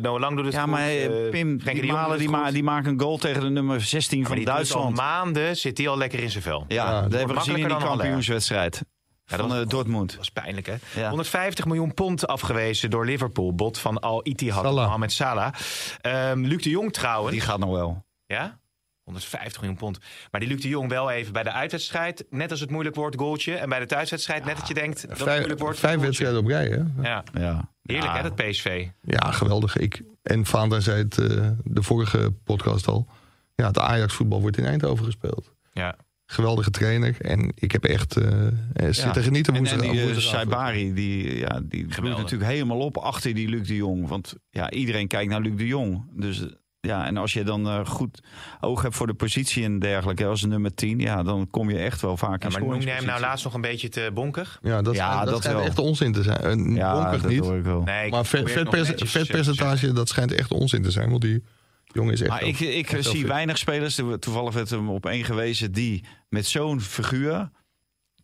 Noah Lang doet het ja, goed. maar eh, eh, Pim, die, Jong Malen, die, ma die maken een goal tegen de nummer 16 Maar van die Duitsland. Al maanden zit hij al lekker in zijn vel. Ja, Ja, dat hebben we gezien in die kampioenswedstrijd Ja, van dat was- eh, Dortmund. Dat was pijnlijk, hè? Ja. 150 miljoen pond afgewezen door Liverpool. Bot van Al Ittihad, Salah. Mohamed Salah. Ehm, Luc de Jong trouwens. Die gaat nog wel. Ja? 150 miljoen pond. Maar die Luc de Jong wel even bij de uitwedstrijd. Net als het moeilijk wordt, goaltje. En bij de thuiswedstrijd, net dat je denkt dat het Vijf, moeilijk wordt. vijf wedstrijden op rij, hè? Ja, Ja. heerlijk Ja. hè, dat PSV. Ja, geweldig. Ik, en Vaandra zei het eh, de vorige podcast al. Ja, het Ajax-voetbal wordt in Eindhoven gespeeld. Ja. Geweldige trainer. En ik heb echt eh, eh, zitten genieten En, en die uh. Saibari, die, ja, die bloeit natuurlijk helemaal op achter die Luc de Jong. Want ja, iedereen kijkt naar Luc de Jong. Dus ja, en als je dan eh, goed oog hebt voor de positie en dergelijke, als een nummer 10, ja, dan kom je echt wel vaak Ja, in maar noem jij hem nou laatst nog een beetje te bonkig? Ja, dat, Ja, schijnt- dat, dat schijnt wel. echt onzin te zijn. Ja, bonkig dat niet. hoor ik wel. Nee, ik Maar vet, vetpercentage, dat schijnt echt onzin te zijn. Want die jongen is echt... Maar ik, ik echt zie fit. weinig spelers, to- toevallig werd hem op één gewezen, die met zo'n figuur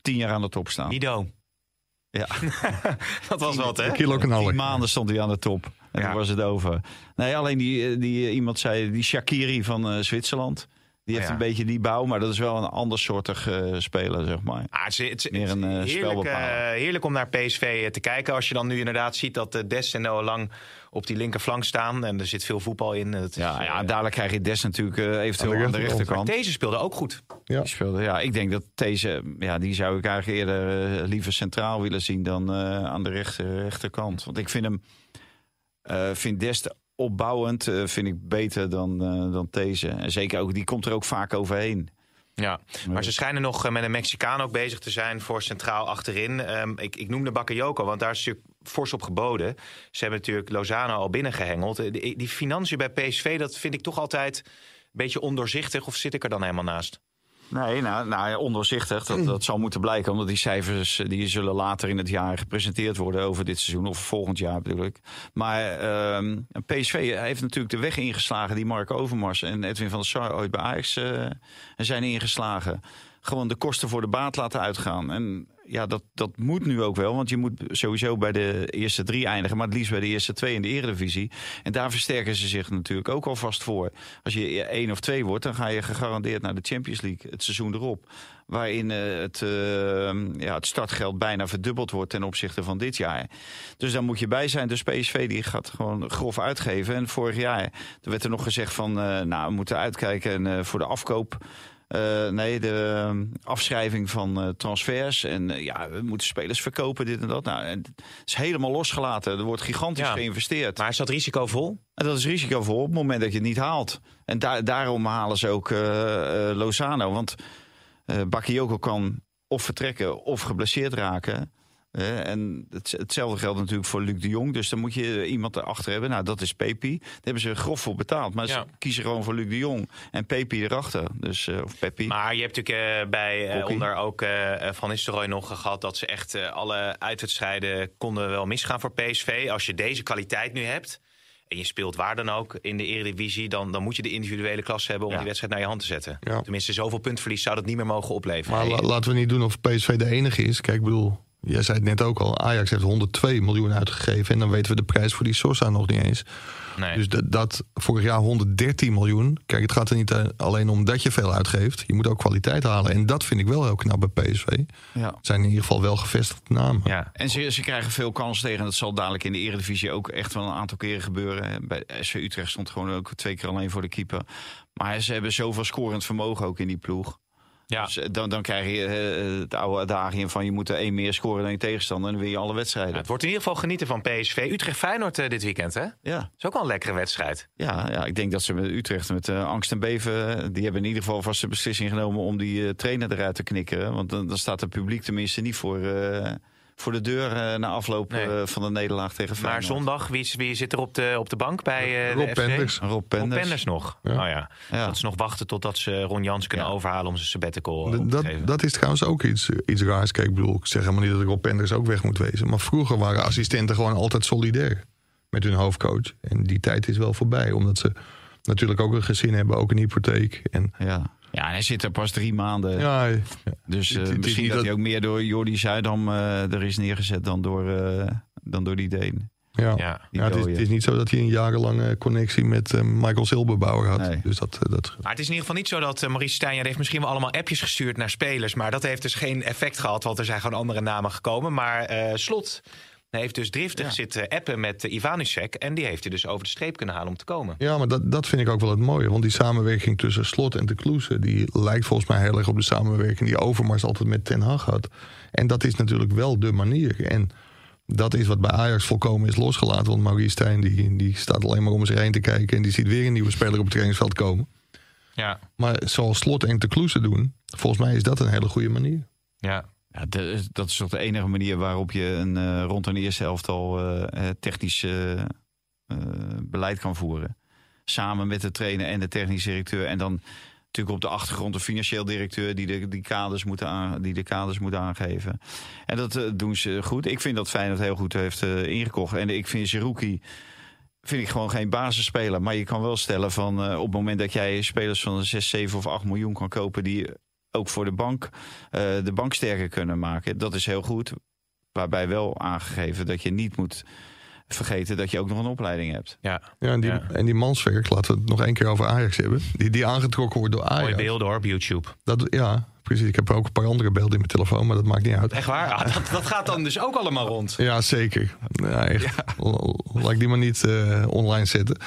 tien jaar aan de top staan. Nido. Ja. (laughs) (laughs) dat was wat, hè? Kilo Tien knaller. maanden stond hij aan de top. En Ja. toen was het over. Nee, alleen die, eh, die eh, iemand zei, die Shakiri van eh, Zwitserland. Die heeft Ja. een beetje die bouw, maar dat is wel een ander soortig speler, zeg maar. Ah, het is, het is- Meer een, eh, heerlijk, heerlijk om naar PSV te kijken. Als je dan nu inderdaad ziet dat Des en Noah Lang op die linkerflank staan. En er zit veel voetbal in. Het is, Ja, ja, dadelijk krijg je Des natuurlijk eventueel Aan de aan de rechterkant. deze speelde ook goed. Ja. Die speelde, ja, ik denk dat deze, ja, die zou ik eigenlijk eerder liever centraal willen zien dan eh, aan de rechter, rechterkant. Want ik vind hem, eh vind Dest opbouwend, eh, vind ik beter dan, eh, dan deze. En zeker ook, die komt er ook vaak overheen. Ja, maar ze schijnen nog met een Mexicaan ook bezig te zijn voor centraal achterin. Ehm, ik, ik noemde Bakayoko, want daar is natuurlijk fors op geboden. Ze hebben natuurlijk Lozano al binnengehengeld. Eh, Die, die financiën bij PSV, dat vind ik toch altijd een beetje ondoorzichtig. Of zit ik er dan helemaal naast? Nee, nou, nou ja, ondoorzichtig. Dat, dat zal moeten blijken. Omdat die cijfers eh, die zullen later in het jaar gepresenteerd worden over dit seizoen. Of volgend jaar bedoel ik. Maar ehm, PSV heeft natuurlijk de weg ingeslagen die Mark Overmars en Edwin van der Sar ooit bij Ajax eh, zijn ingeslagen. Gewoon de kosten voor de baat laten uitgaan. En ja, dat, dat moet nu ook wel. Want je moet sowieso bij de eerste drie eindigen. Maar het liefst bij de eerste twee in de eredivisie. En daar versterken ze zich natuurlijk ook alvast voor. Als je één of twee wordt, dan ga je gegarandeerd naar de Champions League het seizoen erop. Waarin eh, het, eh, ja, het startgeld bijna verdubbeld wordt ten opzichte van dit jaar. Dus daar moet je bij zijn. Dus PSV die gaat gewoon grof uitgeven. En vorig jaar er werd er nog gezegd van... eh, nou, we moeten uitkijken voor de afkoop... Eh, nee, de ehm, afschrijving van eh, transfers. En eh, ja, we moeten spelers verkopen, dit en dat. Nou, en het is helemaal losgelaten. Er wordt gigantisch Ja. Maar geïnvesteerd. is dat risicovol? En dat is risicovol op het moment dat je het niet haalt. En daar daarom halen ze ook Lozano. Want eh Bakayoko kan of vertrekken of geblesseerd raken. Eh, en het, hetzelfde geldt natuurlijk voor Luc de Jong. Dus dan moet je iemand erachter hebben. Nou, dat is Pepi. Daar hebben ze grof voor betaald. Maar Ja. ze kiezen gewoon voor Luc de Jong. En Pepi erachter. Dus, eh, of Pepi. Maar je hebt natuurlijk eh, bij eh, onder ook eh, Van Nistelrooy nog gehad... dat ze echt alle uitwedstrijden konden wel misgaan voor PSV. Als je deze kwaliteit nu hebt... en je speelt waar dan ook in de Eredivisie... dan, dan moet je de individuele klasse hebben om Ja. die wedstrijd naar je hand te zetten. Ja. Tenminste, zoveel puntverlies zou dat niet meer mogen opleveren. Maar la- laten we niet doen of PSV de enige is. Kijk, ik bedoel, jij zei het net ook al. Ajax heeft 102 miljoen uitgegeven. En dan weten we de prijs voor die Sosa nog niet eens. nee. Dus dat, dat vorig jaar 113 miljoen. Kijk, het gaat er niet eh, alleen om dat je veel uitgeeft. Je moet ook kwaliteit halen. En dat vind ik wel heel knap bij PSV. Het ja. zijn in ieder geval wel gevestigde namen. ja. En ze, ze krijgen veel kans tegen. En dat zal dadelijk in de Eredivisie ook echt wel een aantal keren gebeuren. Bij SV Utrecht stond gewoon ook twee keer alleen voor de keeper. Maar ze hebben zoveel scorend vermogen ook in die ploeg. Ja. Dus eh, dan, dan krijg je eh, het oude adagium van je moet er één meer scoren dan je tegenstander. En dan win je alle wedstrijden. het wordt in ieder geval genieten van PSV. Utrecht-Feyenoord eh, dit weekend, hè? Ja, is ook wel een lekkere wedstrijd. ja, ja, ik denk dat ze met Utrecht met angst en beven... die hebben in ieder geval vast de beslissing genomen om die trainer eruit te knikkeren. Want dan, dan staat het publiek tenminste niet voor, voor de deur eh, na afloop Nee. eh, van de nederlaag tegen Maar Feyenoord. zondag, wie, wie zit er op de, op de bank bij eh Rob de FC? Penders. Rob Rob Penders. Penders nog. Ja. Oh ja. Ja. Dat is nog wachten totdat ze Ron Jans kunnen Ja. overhalen om zijn sabbatical te Dat, geven. dat is trouwens ook iets, iets raars. Kijk, ik bedoel, ik zeg helemaal niet dat Rob Penders ook weg moet wezen. Maar vroeger waren assistenten gewoon altijd solidair met hun hoofdcoach. En die tijd is wel voorbij, omdat ze natuurlijk ook een gezin hebben, ook een hypotheek. En Ja. Ja, hij zit er pas drie maanden. ja, Dus eh, misschien dat dat- hij ook meer door Jordi Zuidam eh, er is neergezet dan door, eh, dan door die Deen. ja. Ja. Die Ja, het, is, dooie. het is niet zo dat hij een jarenlange connectie met Michael Silberbauer had. Nee. Dus dat, dat, Maar het is in ieder geval niet zo dat uh, Maurice Stijn... heeft misschien wel allemaal appjes gestuurd naar spelers... maar dat heeft dus geen effect gehad, want er zijn gewoon andere namen gekomen. Maar eh, Slot, Hij heeft dus driftig Ja. zitten appen met uh, Ivanusek. En die heeft hij dus over de streep kunnen halen om te komen. Ja, maar dat, dat vind ik ook wel het mooie. Want die samenwerking tussen Slot en de Kloese... die lijkt volgens mij heel erg op de samenwerking... die Overmars altijd met Ten Hag had. En dat is natuurlijk wel de manier. En dat is wat bij Ajax volkomen is losgelaten. Want Maurice Stijn die, die staat alleen maar om zich heen te kijken... en die ziet weer een nieuwe speler op het trainingsveld komen. Ja, Maar zoals Slot en de Kloese doen... volgens mij is dat een hele goede manier. ja. Ja, dat is toch de enige manier waarop je een, eh, rond een eerste elftal eh, eh, technisch beleid kan voeren. Samen met de trainer en de technisch directeur. En dan natuurlijk op de achtergrond de financieel directeur die de, die kaders, moet aan, die de kaders moet aangeven. En dat doen ze goed. Ik vind dat Feyenoord heel goed heeft ingekocht. En ik vind Zerouki vind ik gewoon geen basisspeler. Maar je kan wel stellen van op het moment dat jij spelers van 6, 7 of 8 miljoen kan kopen... die ook voor de bank eh, de bank sterker kunnen maken. Dat is heel goed. Waarbij wel aangegeven dat je niet moet vergeten dat je ook nog een opleiding hebt. ja. Ja, en, die, Ja. en die Manswerk, laten we het nog één keer over Ajax hebben... die, die aangetrokken wordt door Mooie Ajax. beelden hoor op YouTube. Dat, ja, precies. Ik heb ook een paar andere beelden in mijn telefoon... maar dat maakt niet uit. Echt waar? Ah, dat, dat gaat dan dus ook allemaal rond. Ja, zeker. Ja, echt. L- Laat ik die maar niet eh, online zetten.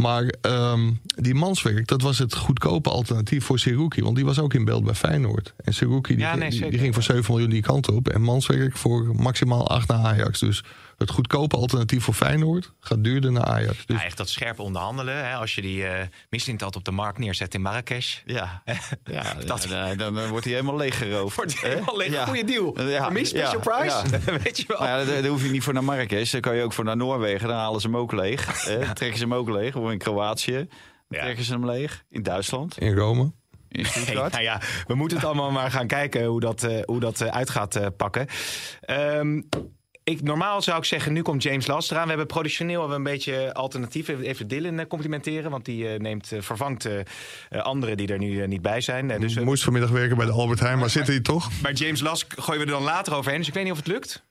Maar ehm, die Manswerk, dat was het goedkope alternatief voor Seruki. Want die was ook in beeld bij Feyenoord. En Seruki die, Ja, nee, die- die, zeker. ging voor 7 miljoen die kant op. En Manswerk voor maximaal 8 naar Ajax. Dus het goedkope alternatief voor Feyenoord gaat duurder naar Ajax. Dus Ja, echt dat scherp onderhandelen. Hè? Als je die uh, op de markt neerzet in Marrakesh. Ja, (laughs) ja Dat- dan, dan, dan wordt hij helemaal leeggeroofd. Wordt helemaal leeg. Ja. Goeie deal. Ja, me, special ja, price. ja. (laughs) Weet je wel. Maar ja, daar, daar hoef je niet voor naar Marrakesh. Dan kan je ook voor naar Noorwegen. Dan halen ze hem ook leeg. (laughs) hè? Dan trekken ze hem ook leeg. Of in Kroatië. Trekken ze hem leeg. In Duitsland. in Rome. In Hey, Stuttgart. nou ja, we moeten het allemaal maar gaan kijken hoe dat, eh, hoe dat eh, uit gaat eh, pakken. Ehm, ik, normaal zou ik zeggen, nu komt James Last eraan. We hebben we een beetje alternatief. Even Dylan eh, complimenteren, want die eh, neemt, eh, vervangt anderen die er nu niet bij zijn. Dus, Moest vanmiddag werken bij de Albert Heijn, maar zit hij toch? maar James Last gooien we er dan later overheen. Dus ik weet niet of het lukt.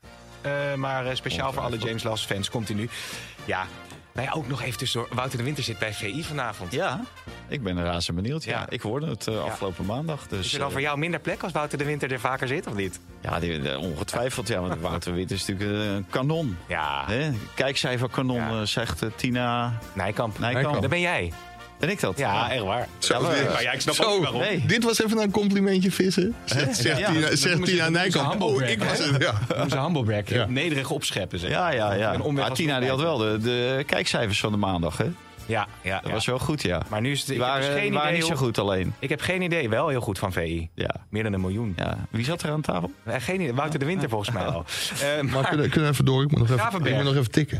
Maar speciaal voor alle James Last fans komt hij nu. Ja, nou ja, ook nog even tussendoor. Wouter de Winter zit bij VI vanavond. Ja, ik ben er razend benieuwd. Ja. Ja. Ik hoorde het eh, afgelopen maandag. Dus, Is er dan eh, voor jou minder plek als Wouter de Winter er vaker zit, of niet? Ja, die, eh, ongetwijfeld. Ja, want Wouter Wit is natuurlijk een kanon. Ja, Hè? Kijkcijfer kanon, zegt Tina Nijkamp. Nijkamp. Nijkamp. Dat ben jij. Ben ik dat? Ja, echt waar. Zo, dit- maar ja, ik snap zo, ook waarom. Nee. Dit was even een complimentje vissen. Zegt, zegt Ja, zegt ze- Tina Nijkamp. Oh, ik was het. Ja. Noem ze humblebrag. Ja. Nederig opscheppen, zeg. Ja, ja, ja. Tina die had wel de, de kijkcijfers van de maandag. Hè? Ja, ja, Dat ja. was wel goed, ja. Maar nu is het... Die ik heb waren, dus geen die waren idee niet zo goed alleen. Ik heb geen idee. Wel heel goed van VI. Ja. Meer dan een miljoen. ja. Wie zat er aan tafel? Eh, Geen idee. Wouter de Winter volgens mij al. (laughs) Eh, Maar maar, kunnen, kunnen we even door? Ik moet nog even, ik moet nog even tikken.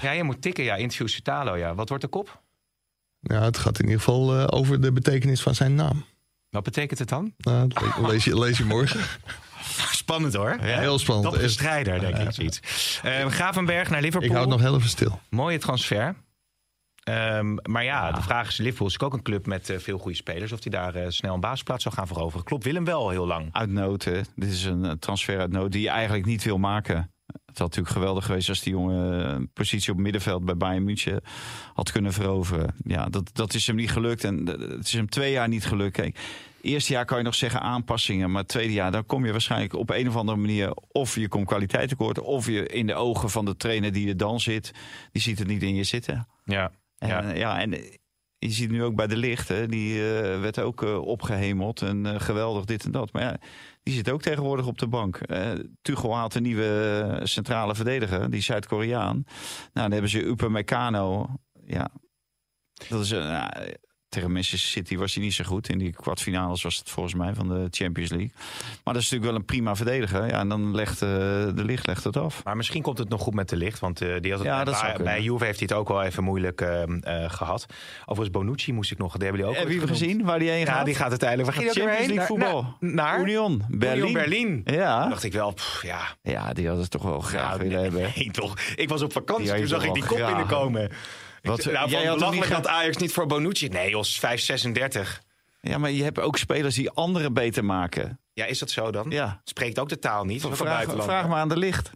ja, je moet tikken. Ja, interview Sutalo. Ja. Wat wordt de kop? Ja, het gaat in ieder geval eh, over de betekenis van zijn naam. Wat betekent het dan? Nou, dat le- lees, je, lees je morgen. (laughs) Spannend hoor. Heel spannend. Dat is strijder, denk ik. Zoiets. Eh, Gravenberg naar Liverpool. Ik hou het nog heel even stil. Mooie transfer. Ehm, maar ja, de vraag is: Liverpool is ook een club met eh, veel goede spelers. Of die daar eh, snel een basisplaats zou gaan veroveren. Klopt Willem wel heel lang. Uit nood. hè. Dit is een transfer uit nood die je eigenlijk niet wil maken. Het had natuurlijk geweldig geweest als die jongen een positie op middenveld bij Bayern München had kunnen veroveren. Ja, dat, dat is hem niet gelukt. En eh, het is hem twee jaar niet gelukt. Kijk, eerste jaar kan je nog zeggen aanpassingen. Maar het tweede jaar, dan kom je waarschijnlijk op een of andere manier... of je komt kwaliteit tekort... of je in de ogen van de trainer die er dan zit... die ziet het niet in je zitten. Ja. En, Ja. ja. ja, en je ziet nu ook bij de licht, hè, die eh, werd ook eh, opgehemeld en eh, geweldig dit en dat. Maar ja, die zit ook tegenwoordig op de bank. Eh Tuchel haalt een nieuwe centrale verdediger, die Zuid-Koreaan. Nou, dan hebben ze Uper Meccano. Ja, dat is een. Tegen Manchester City was hij niet zo goed. In die kwartfinales was het volgens mij van de Champions League. Maar dat is natuurlijk wel een prima verdediger. Ja, en dan legt eh, de licht legt het af. Maar misschien komt het nog goed met de licht. Want eh, die had het Ja, bij, bij, Juve heeft hij het ook wel even moeilijk eh, gehad. Overigens, Bonucci moest ik nog. Die hebben die ook Heb je ooit hem genoemd. gezien waar die heen Ja, gaat? die gaat uiteindelijk. Waar Gaat Champions? League voetbal. Naar, naar Union Berlin. Union Berlin. Ja. dacht ik wel, pff, ja. ja, die had het toch wel graag willen nee, hebben. (laughs) nee, toch. Ik was op vakantie, toen zag ik die kop binnenkomen. Wat, ik, nou, jij had belachelijk niet dat Ajax niet voor Bonucci. Nee, als 5,36. Ja, maar je hebt ook spelers die anderen beter maken. Ja, is dat zo dan? Ja. Spreekt ook de taal niet. Vraag, buitenlander. vraag maar aan de licht.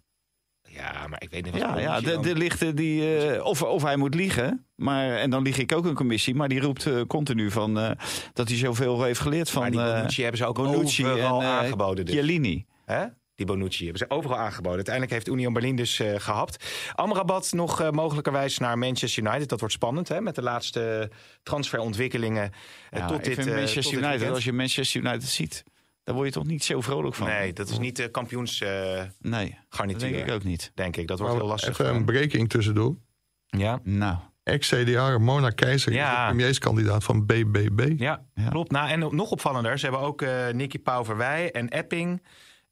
Ja, maar ik weet niet wat Ja, ja de, de lichten die. eh, of, of hij moet liegen. Maar, en dan lieg ik ook een commissie. Maar die roept eh, continu van, eh, dat hij zoveel heeft geleerd van. Maar die eh, Bonucci hebben ze ook Bonucci en eh, aangeboden. Dus. Chiellini. Hè? Die Bonucci hebben ze overal aangeboden. Uiteindelijk heeft Union Berlin dus eh, gehapt. Amrabat nog eh, mogelijkerwijs naar Manchester United. Dat wordt spannend hè, met de laatste transferontwikkelingen. eh, Ja, tot ik dit, vind eh, tot dit United, als je Manchester United ziet, daar word je toch niet zo vrolijk van. Nee, dat is niet de kampioensgarnituur, Nee, dat denk ik ook niet. denk ik. Dat wordt heel lastig. Even een hem. breaking tussendoor. Ja. Nou, Ex-CDA Mona Keizer is Ja. de premierskandidaat van BBB. Ja, Ja. klopt. Nou, en nog opvallender, ze hebben ook eh Nicky Pauverwij en Epping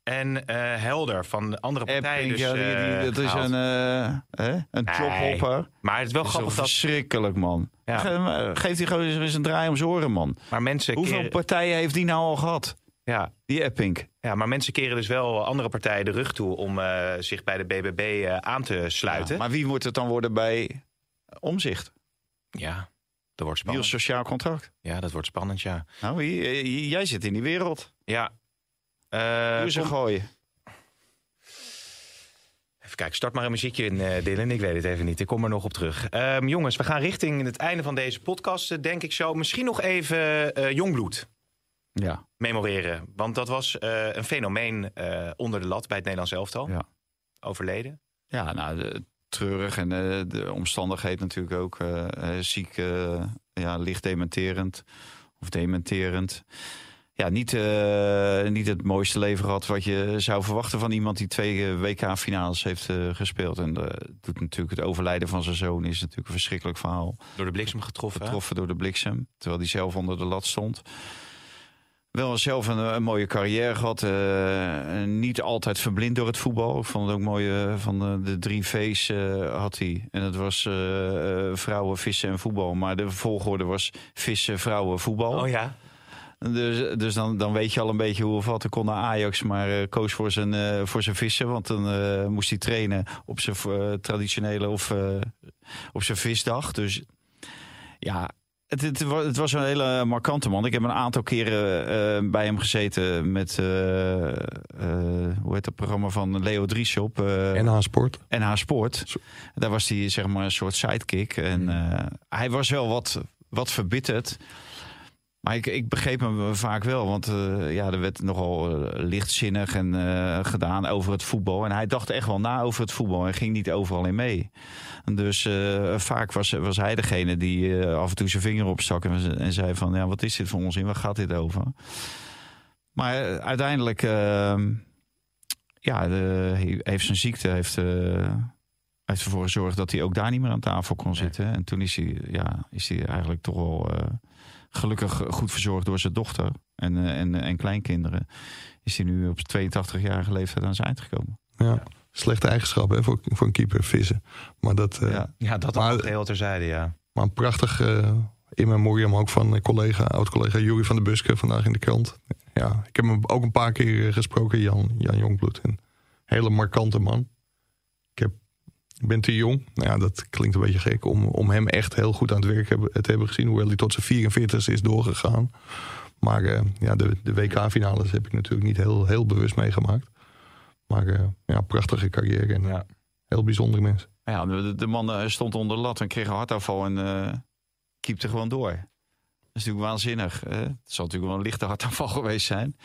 en eh, Helder van andere partijen. Dus, eh, dat is een, eh, hè? een Nee. klophopper. Maar het is wel Dat is grappig toch dat... verschrikkelijk, man. Ja. Ge- Geef die gozer eens een draai om zijn oren, man. Maar mensen, Hoeveel keren, partijen heeft die nou al gehad? ja, Die Epping. ja, maar mensen keren dus wel andere partijen de rug toe om zich bij de BBB aan te sluiten. Ja, maar wie moet het dan worden bij Omzicht? Ja, dat wordt spannend. als sociaal contract? Ja, dat wordt spannend, ja. Nou, jij zit in die wereld. Ja. Doe een kom- gooien. Even kijken, start maar een muziekje in, eh Dylan. Ik weet het even niet. Ik kom er nog op terug. Ehm, jongens, we gaan richting het einde van deze podcast, eh, denk ik zo. Misschien nog even eh, Jongbloed Ja. memoreren. Want dat was een fenomeen onder de lat bij het Nederlands elftal. Ja. Overleden. Ja, nou, de- treurig en de omstandigheid natuurlijk ook. ziek, ja, licht dementerend of dementerend. Ja, niet, eh, niet het mooiste leven gehad wat je zou verwachten van iemand die twee eh, WK-finales heeft eh, gespeeld. En eh, doet natuurlijk het overlijden van zijn zoon is natuurlijk een verschrikkelijk verhaal. Door de bliksem getroffen. hè? Getroffen door de bliksem, terwijl hij zelf onder de lat stond. Wel zelf een, een mooie carrière gehad. eh, niet altijd verblind door het voetbal. Ik vond het ook mooi van de, de drie V's had hij. En dat was vrouwen, vissen en voetbal. Maar de volgorde was vissen, vrouwen, voetbal. Oh ja. Dus, dus dan, dan weet je al een beetje hoe of wat. Ik kon naar Ajax, maar eh, koos voor zijn, eh, voor zijn vissen. Want dan eh, moest hij trainen op zijn traditionele of op zijn visdag. Dus ja, het, het, wa- het was een hele markante man. Ik heb een aantal keren bij hem gezeten met, hoe heet dat programma van Leo Dries op eh, NH Sport. NH Sport. Zo. Daar was hij zeg maar een soort sidekick. En eh, hij was wel wat, wat verbitterd. Maar ik, ik begreep hem vaak wel. Want eh, ja, er werd nogal eh, lichtzinnig en, eh, gedaan over het voetbal. En hij dacht echt wel na over het voetbal. En ging niet overal in mee. Dus vaak was, was hij degene die af en toe zijn vinger opstak. En, en zei van, ja, wat is dit voor onzin? Waar gaat dit over? Maar uiteindelijk... eh, ja, de, heeft zijn ziekte heeft, heeft ervoor gezorgd dat hij ook daar niet meer aan tafel kon zitten. En toen is hij, ja, is hij eigenlijk toch wel gelukkig goed verzorgd door zijn dochter en, eh, en, en kleinkinderen. Is hij nu op zijn 82-jarige leeftijd aan zijn eind gekomen. Ja. Slechte eigenschap hè, voor, voor een keeper, vissen. Maar, dat, eh, Ja. Ja, dat Maar- geheel terzijde, ja. maar een prachtig eh in memoriam ook van een collega, oud-collega Jury van der Buske vandaag in de krant. Ja, ik heb hem ook een paar keer gesproken, Jan, Jan Jongbloed. Een hele markante man. Ik, heb, ik ben te jong, nou ja, dat klinkt een beetje gek, om, om hem echt heel goed aan het werk hebben, te hebben gezien. Hoewel hij tot zijn 44 is doorgegaan. Maar eh, ja, de, de WK-finales heb ik natuurlijk niet heel, heel bewust meegemaakt. Maar eh, ja, prachtige carrière en Ja. heel bijzondere mensen. Ja, de, de man eh, stond onder de lat en kreeg een hartaanval en eh keepte gewoon door. Dat is natuurlijk waanzinnig. Hè? Het zal natuurlijk wel een lichte hartaanval (laughs) geweest zijn.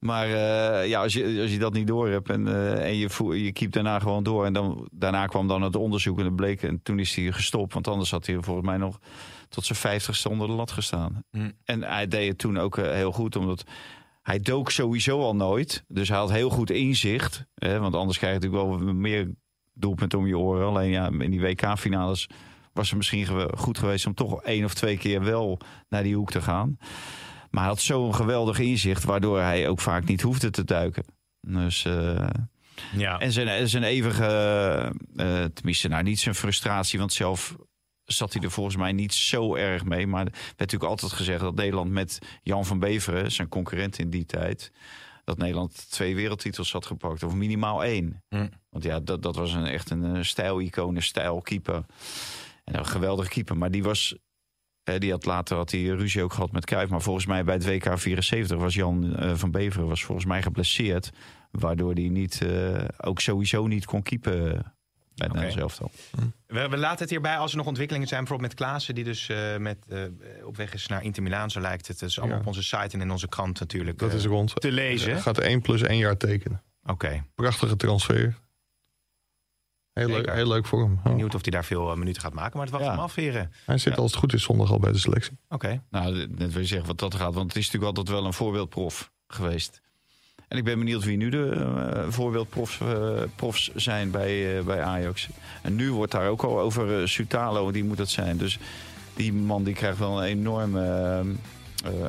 Maar eh, ja, als je, als je dat niet door hebt en, eh, en je, je keept daarna gewoon door. En dan, daarna kwam dan het onderzoek en het bleek. En toen is hij gestopt. Want anders had hij volgens mij nog tot zijn vijftigste onder de lat gestaan. Hm. En hij deed het toen ook eh, heel goed. Omdat hij dook sowieso al nooit. Dus hij had heel goed inzicht. Hè? Want anders krijg je natuurlijk wel meer doelpunten om je oren. Alleen ja, in die WK-finales was het misschien goed geweest om toch één of twee keer wel naar die hoek te gaan. Maar hij had zo'n geweldig inzicht, waardoor hij ook vaak niet hoefde te duiken. Dus, eh, ja. en zijn, zijn eeuwige, eh, tenminste, nou niet zijn frustratie, want zelf zat hij er volgens mij niet zo erg mee. Maar er werd natuurlijk altijd gezegd dat Nederland met Jan van Beveren, zijn concurrent in die tijd, dat Nederland twee wereldtitels had gepakt, of minimaal één. Hm. Want ja, dat, dat was een, echt een eh, stijlicoon, een stijlkeeper. En een geweldige keeper, maar die was... eh, die had later had hij ruzie ook gehad met Cruijff. Maar volgens mij bij het WK 74 was Jan eh, van Beveren was volgens mij geblesseerd. Waardoor hij niet, eh, ook sowieso niet kon keepen bij het. Nederlands elftal. We, we laten het hierbij als er nog ontwikkelingen zijn, bijvoorbeeld met Klaassen, die dus eh, met, eh, op weg is naar Inter Milaan, zo lijkt het. Dat is allemaal Ja. op onze site en in onze krant natuurlijk Dat is rond. te lezen. Hij gaat 1 plus 1 jaar tekenen. Oké. Prachtige transfer. Heel, leuk, heel leuk voor hem. Ja. Benieuwd of hij daar veel eh, minuten gaat maken. Maar het wacht Ja. hem af, heren. Hij zit als het goed is zondag al bij de selectie. Oké. Nou, net wil je zeggen wat dat gaat. Want het is natuurlijk altijd wel een voorbeeldprof geweest. En ik ben benieuwd wie nu de eh, voorbeeldprofs eh, profs zijn bij, eh, bij Ajax. En nu wordt daar ook al over Sutalo, die moet dat zijn. Dus die man die krijgt wel een enorm, eh, eh,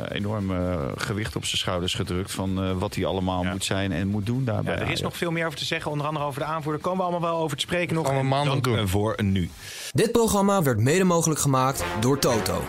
enorm eh, gewicht op zijn schouders gedrukt. Van eh, wat hij allemaal Ja. moet zijn en moet doen daar Ja, bij er is nog veel meer over te zeggen. Onder andere over de aanvoerder. Komen we allemaal wel over te spreken nog. Gaan we En maandag dank doen. eh, voor nu. Dit programma werd mede mogelijk gemaakt door Toto.